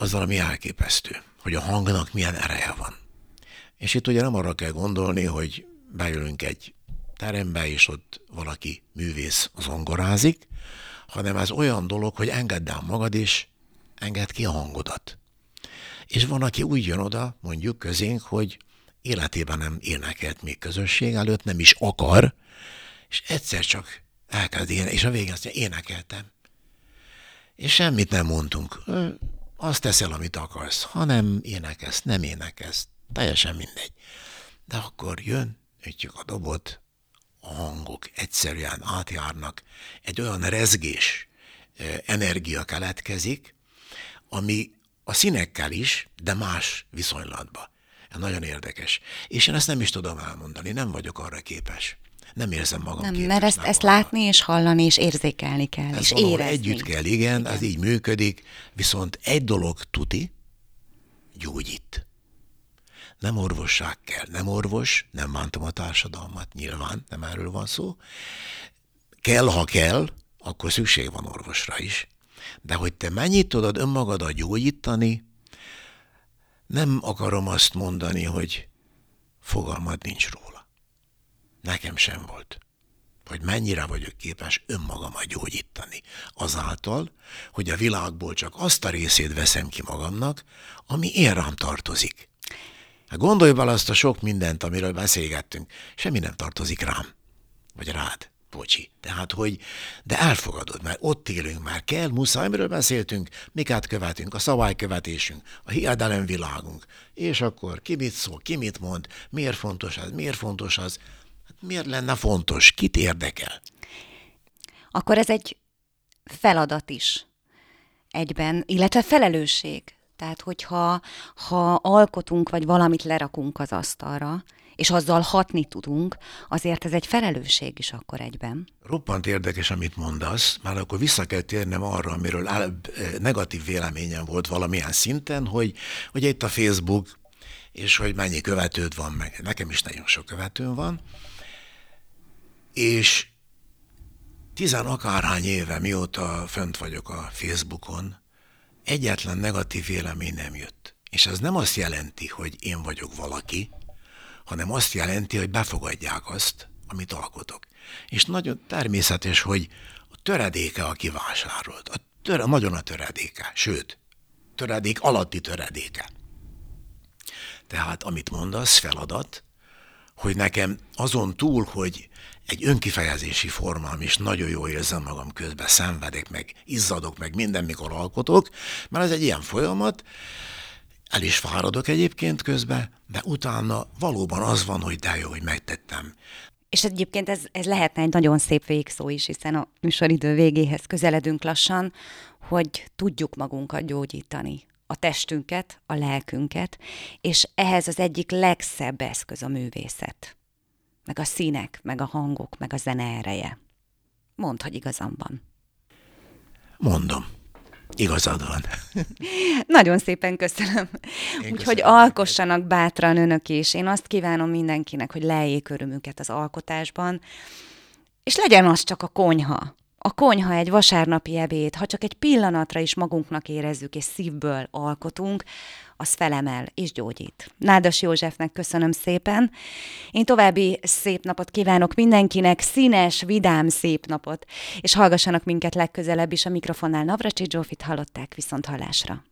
Speaker 2: az valami elképesztő, hogy a hangnak milyen ereje van. És itt ugye nem arra kell gondolni, hogy beülünk egy terembe, és ott valaki művész zongorázik, hanem ez olyan dolog, hogy engedd el magad, és engedd ki a hangodat. És van, aki úgy jön oda, mondjuk közénk, hogy életében nem énekelt még közösség előtt, nem is akar, és egyszer csak elkezd énekelni, és a végén azt mondja, énekeltem. És semmit nem mondtunk. Azt teszel, amit akarsz. Ha nem énekelsz, nem énekelsz. Teljesen mindegy. De akkor jön, ütjük a dobot, a hangok egyszerűen átjárnak, egy olyan rezgés, energia keletkezik, ami a színekkel is, de más viszonylatba. Ez nagyon érdekes. És én ezt nem is tudom elmondani, nem vagyok arra képes. Nem érzem magam
Speaker 1: Nem, mert ezt, ezt látni és hallani és érzékelni kell,
Speaker 2: ez
Speaker 1: és érezni.
Speaker 2: Együtt kell, igen, igen, ez így működik, viszont egy dolog tuti, gyógyít. Nem orvosság kell, nem orvos, nem bántom a társadalmat, nyilván, nem erről van szó. Kell, ha kell, akkor szükség van orvosra is. De hogy te mennyit tudod önmagadat gyógyítani, nem akarom azt mondani, hogy fogalmad nincs róla. Nekem sem volt. Hogy mennyire vagyok képes önmagamat gyógyítani. Azáltal, hogy a világból csak azt a részét veszem ki magamnak, ami én rám tartozik. Hát gondolj bele azt a sok mindent, amiről beszélgettünk. Semmi nem tartozik rám. Vagy rád. Bocsi. Tehát, hogy, de elfogadod, mert ott élünk, már kell, muszáj, amiről beszéltünk, mikát követünk, a szabálykövetésünk, a hiedelem világunk. És akkor ki mit szól, ki mit mond, miért fontos ez, miért fontos az, hát miért lenne fontos, kit érdekel?
Speaker 1: Akkor ez egy feladat is egyben, illetve felelősség. Tehát, hogyha ha alkotunk, vagy valamit lerakunk az asztalra, és azzal hatni tudunk, azért ez egy felelősség is akkor egyben.
Speaker 2: Roppant érdekes, amit mondasz, már akkor vissza kell térnem arra, amiről eh, negatív véleményem volt valamilyen szinten, hogy, hogy itt a Facebook, és hogy mennyi követőd van meg. Nekem is nagyon sok követőm van, és tizen akárhány éve, mióta fönt vagyok a Facebookon, egyetlen negatív vélemény nem jött. És ez nem azt jelenti, hogy én vagyok valaki, hanem azt jelenti, hogy befogadják azt, amit alkotok. És nagyon természetes, hogy a töredéke, aki vásárolt, a töre, nagyon a töredéke, sőt, töredék alatti töredéke. Tehát, amit mondasz, feladat, hogy nekem azon túl, hogy egy önkifejezési formám, és nagyon jól érzem magam közben, szenvedek, meg izzadok, meg minden, mikor alkotok, mert ez egy ilyen folyamat, el is fáradok egyébként közben, de utána valóban az van, hogy de jó, hogy megtettem.
Speaker 1: És egyébként ez, ez lehetne egy nagyon szép végszó is, hiszen a műsoridő végéhez közeledünk lassan, hogy tudjuk magunkat gyógyítani, a testünket, a lelkünket, és ehhez az egyik legszebb eszköz a művészet. Meg a színek, meg a hangok, meg a zene ereje. Mondd, hogy igazam van.
Speaker 2: Mondom. Igazad van.
Speaker 1: Nagyon szépen köszönöm. Úgyhogy alkossanak bátran önök is. Én azt kívánom mindenkinek, hogy lejjék örömüket az alkotásban, és legyen az csak a konyha. A konyha egy vasárnapi ebéd, ha csak egy pillanatra is magunknak érezzük és szívből alkotunk, az felemel és gyógyít. Nádas Józsefnek köszönöm szépen. Én további szép napot kívánok mindenkinek, színes, vidám szép napot, és hallgassanak minket legközelebb is a mikrofonnál Navracsi Zsófit hallották viszont hallásra.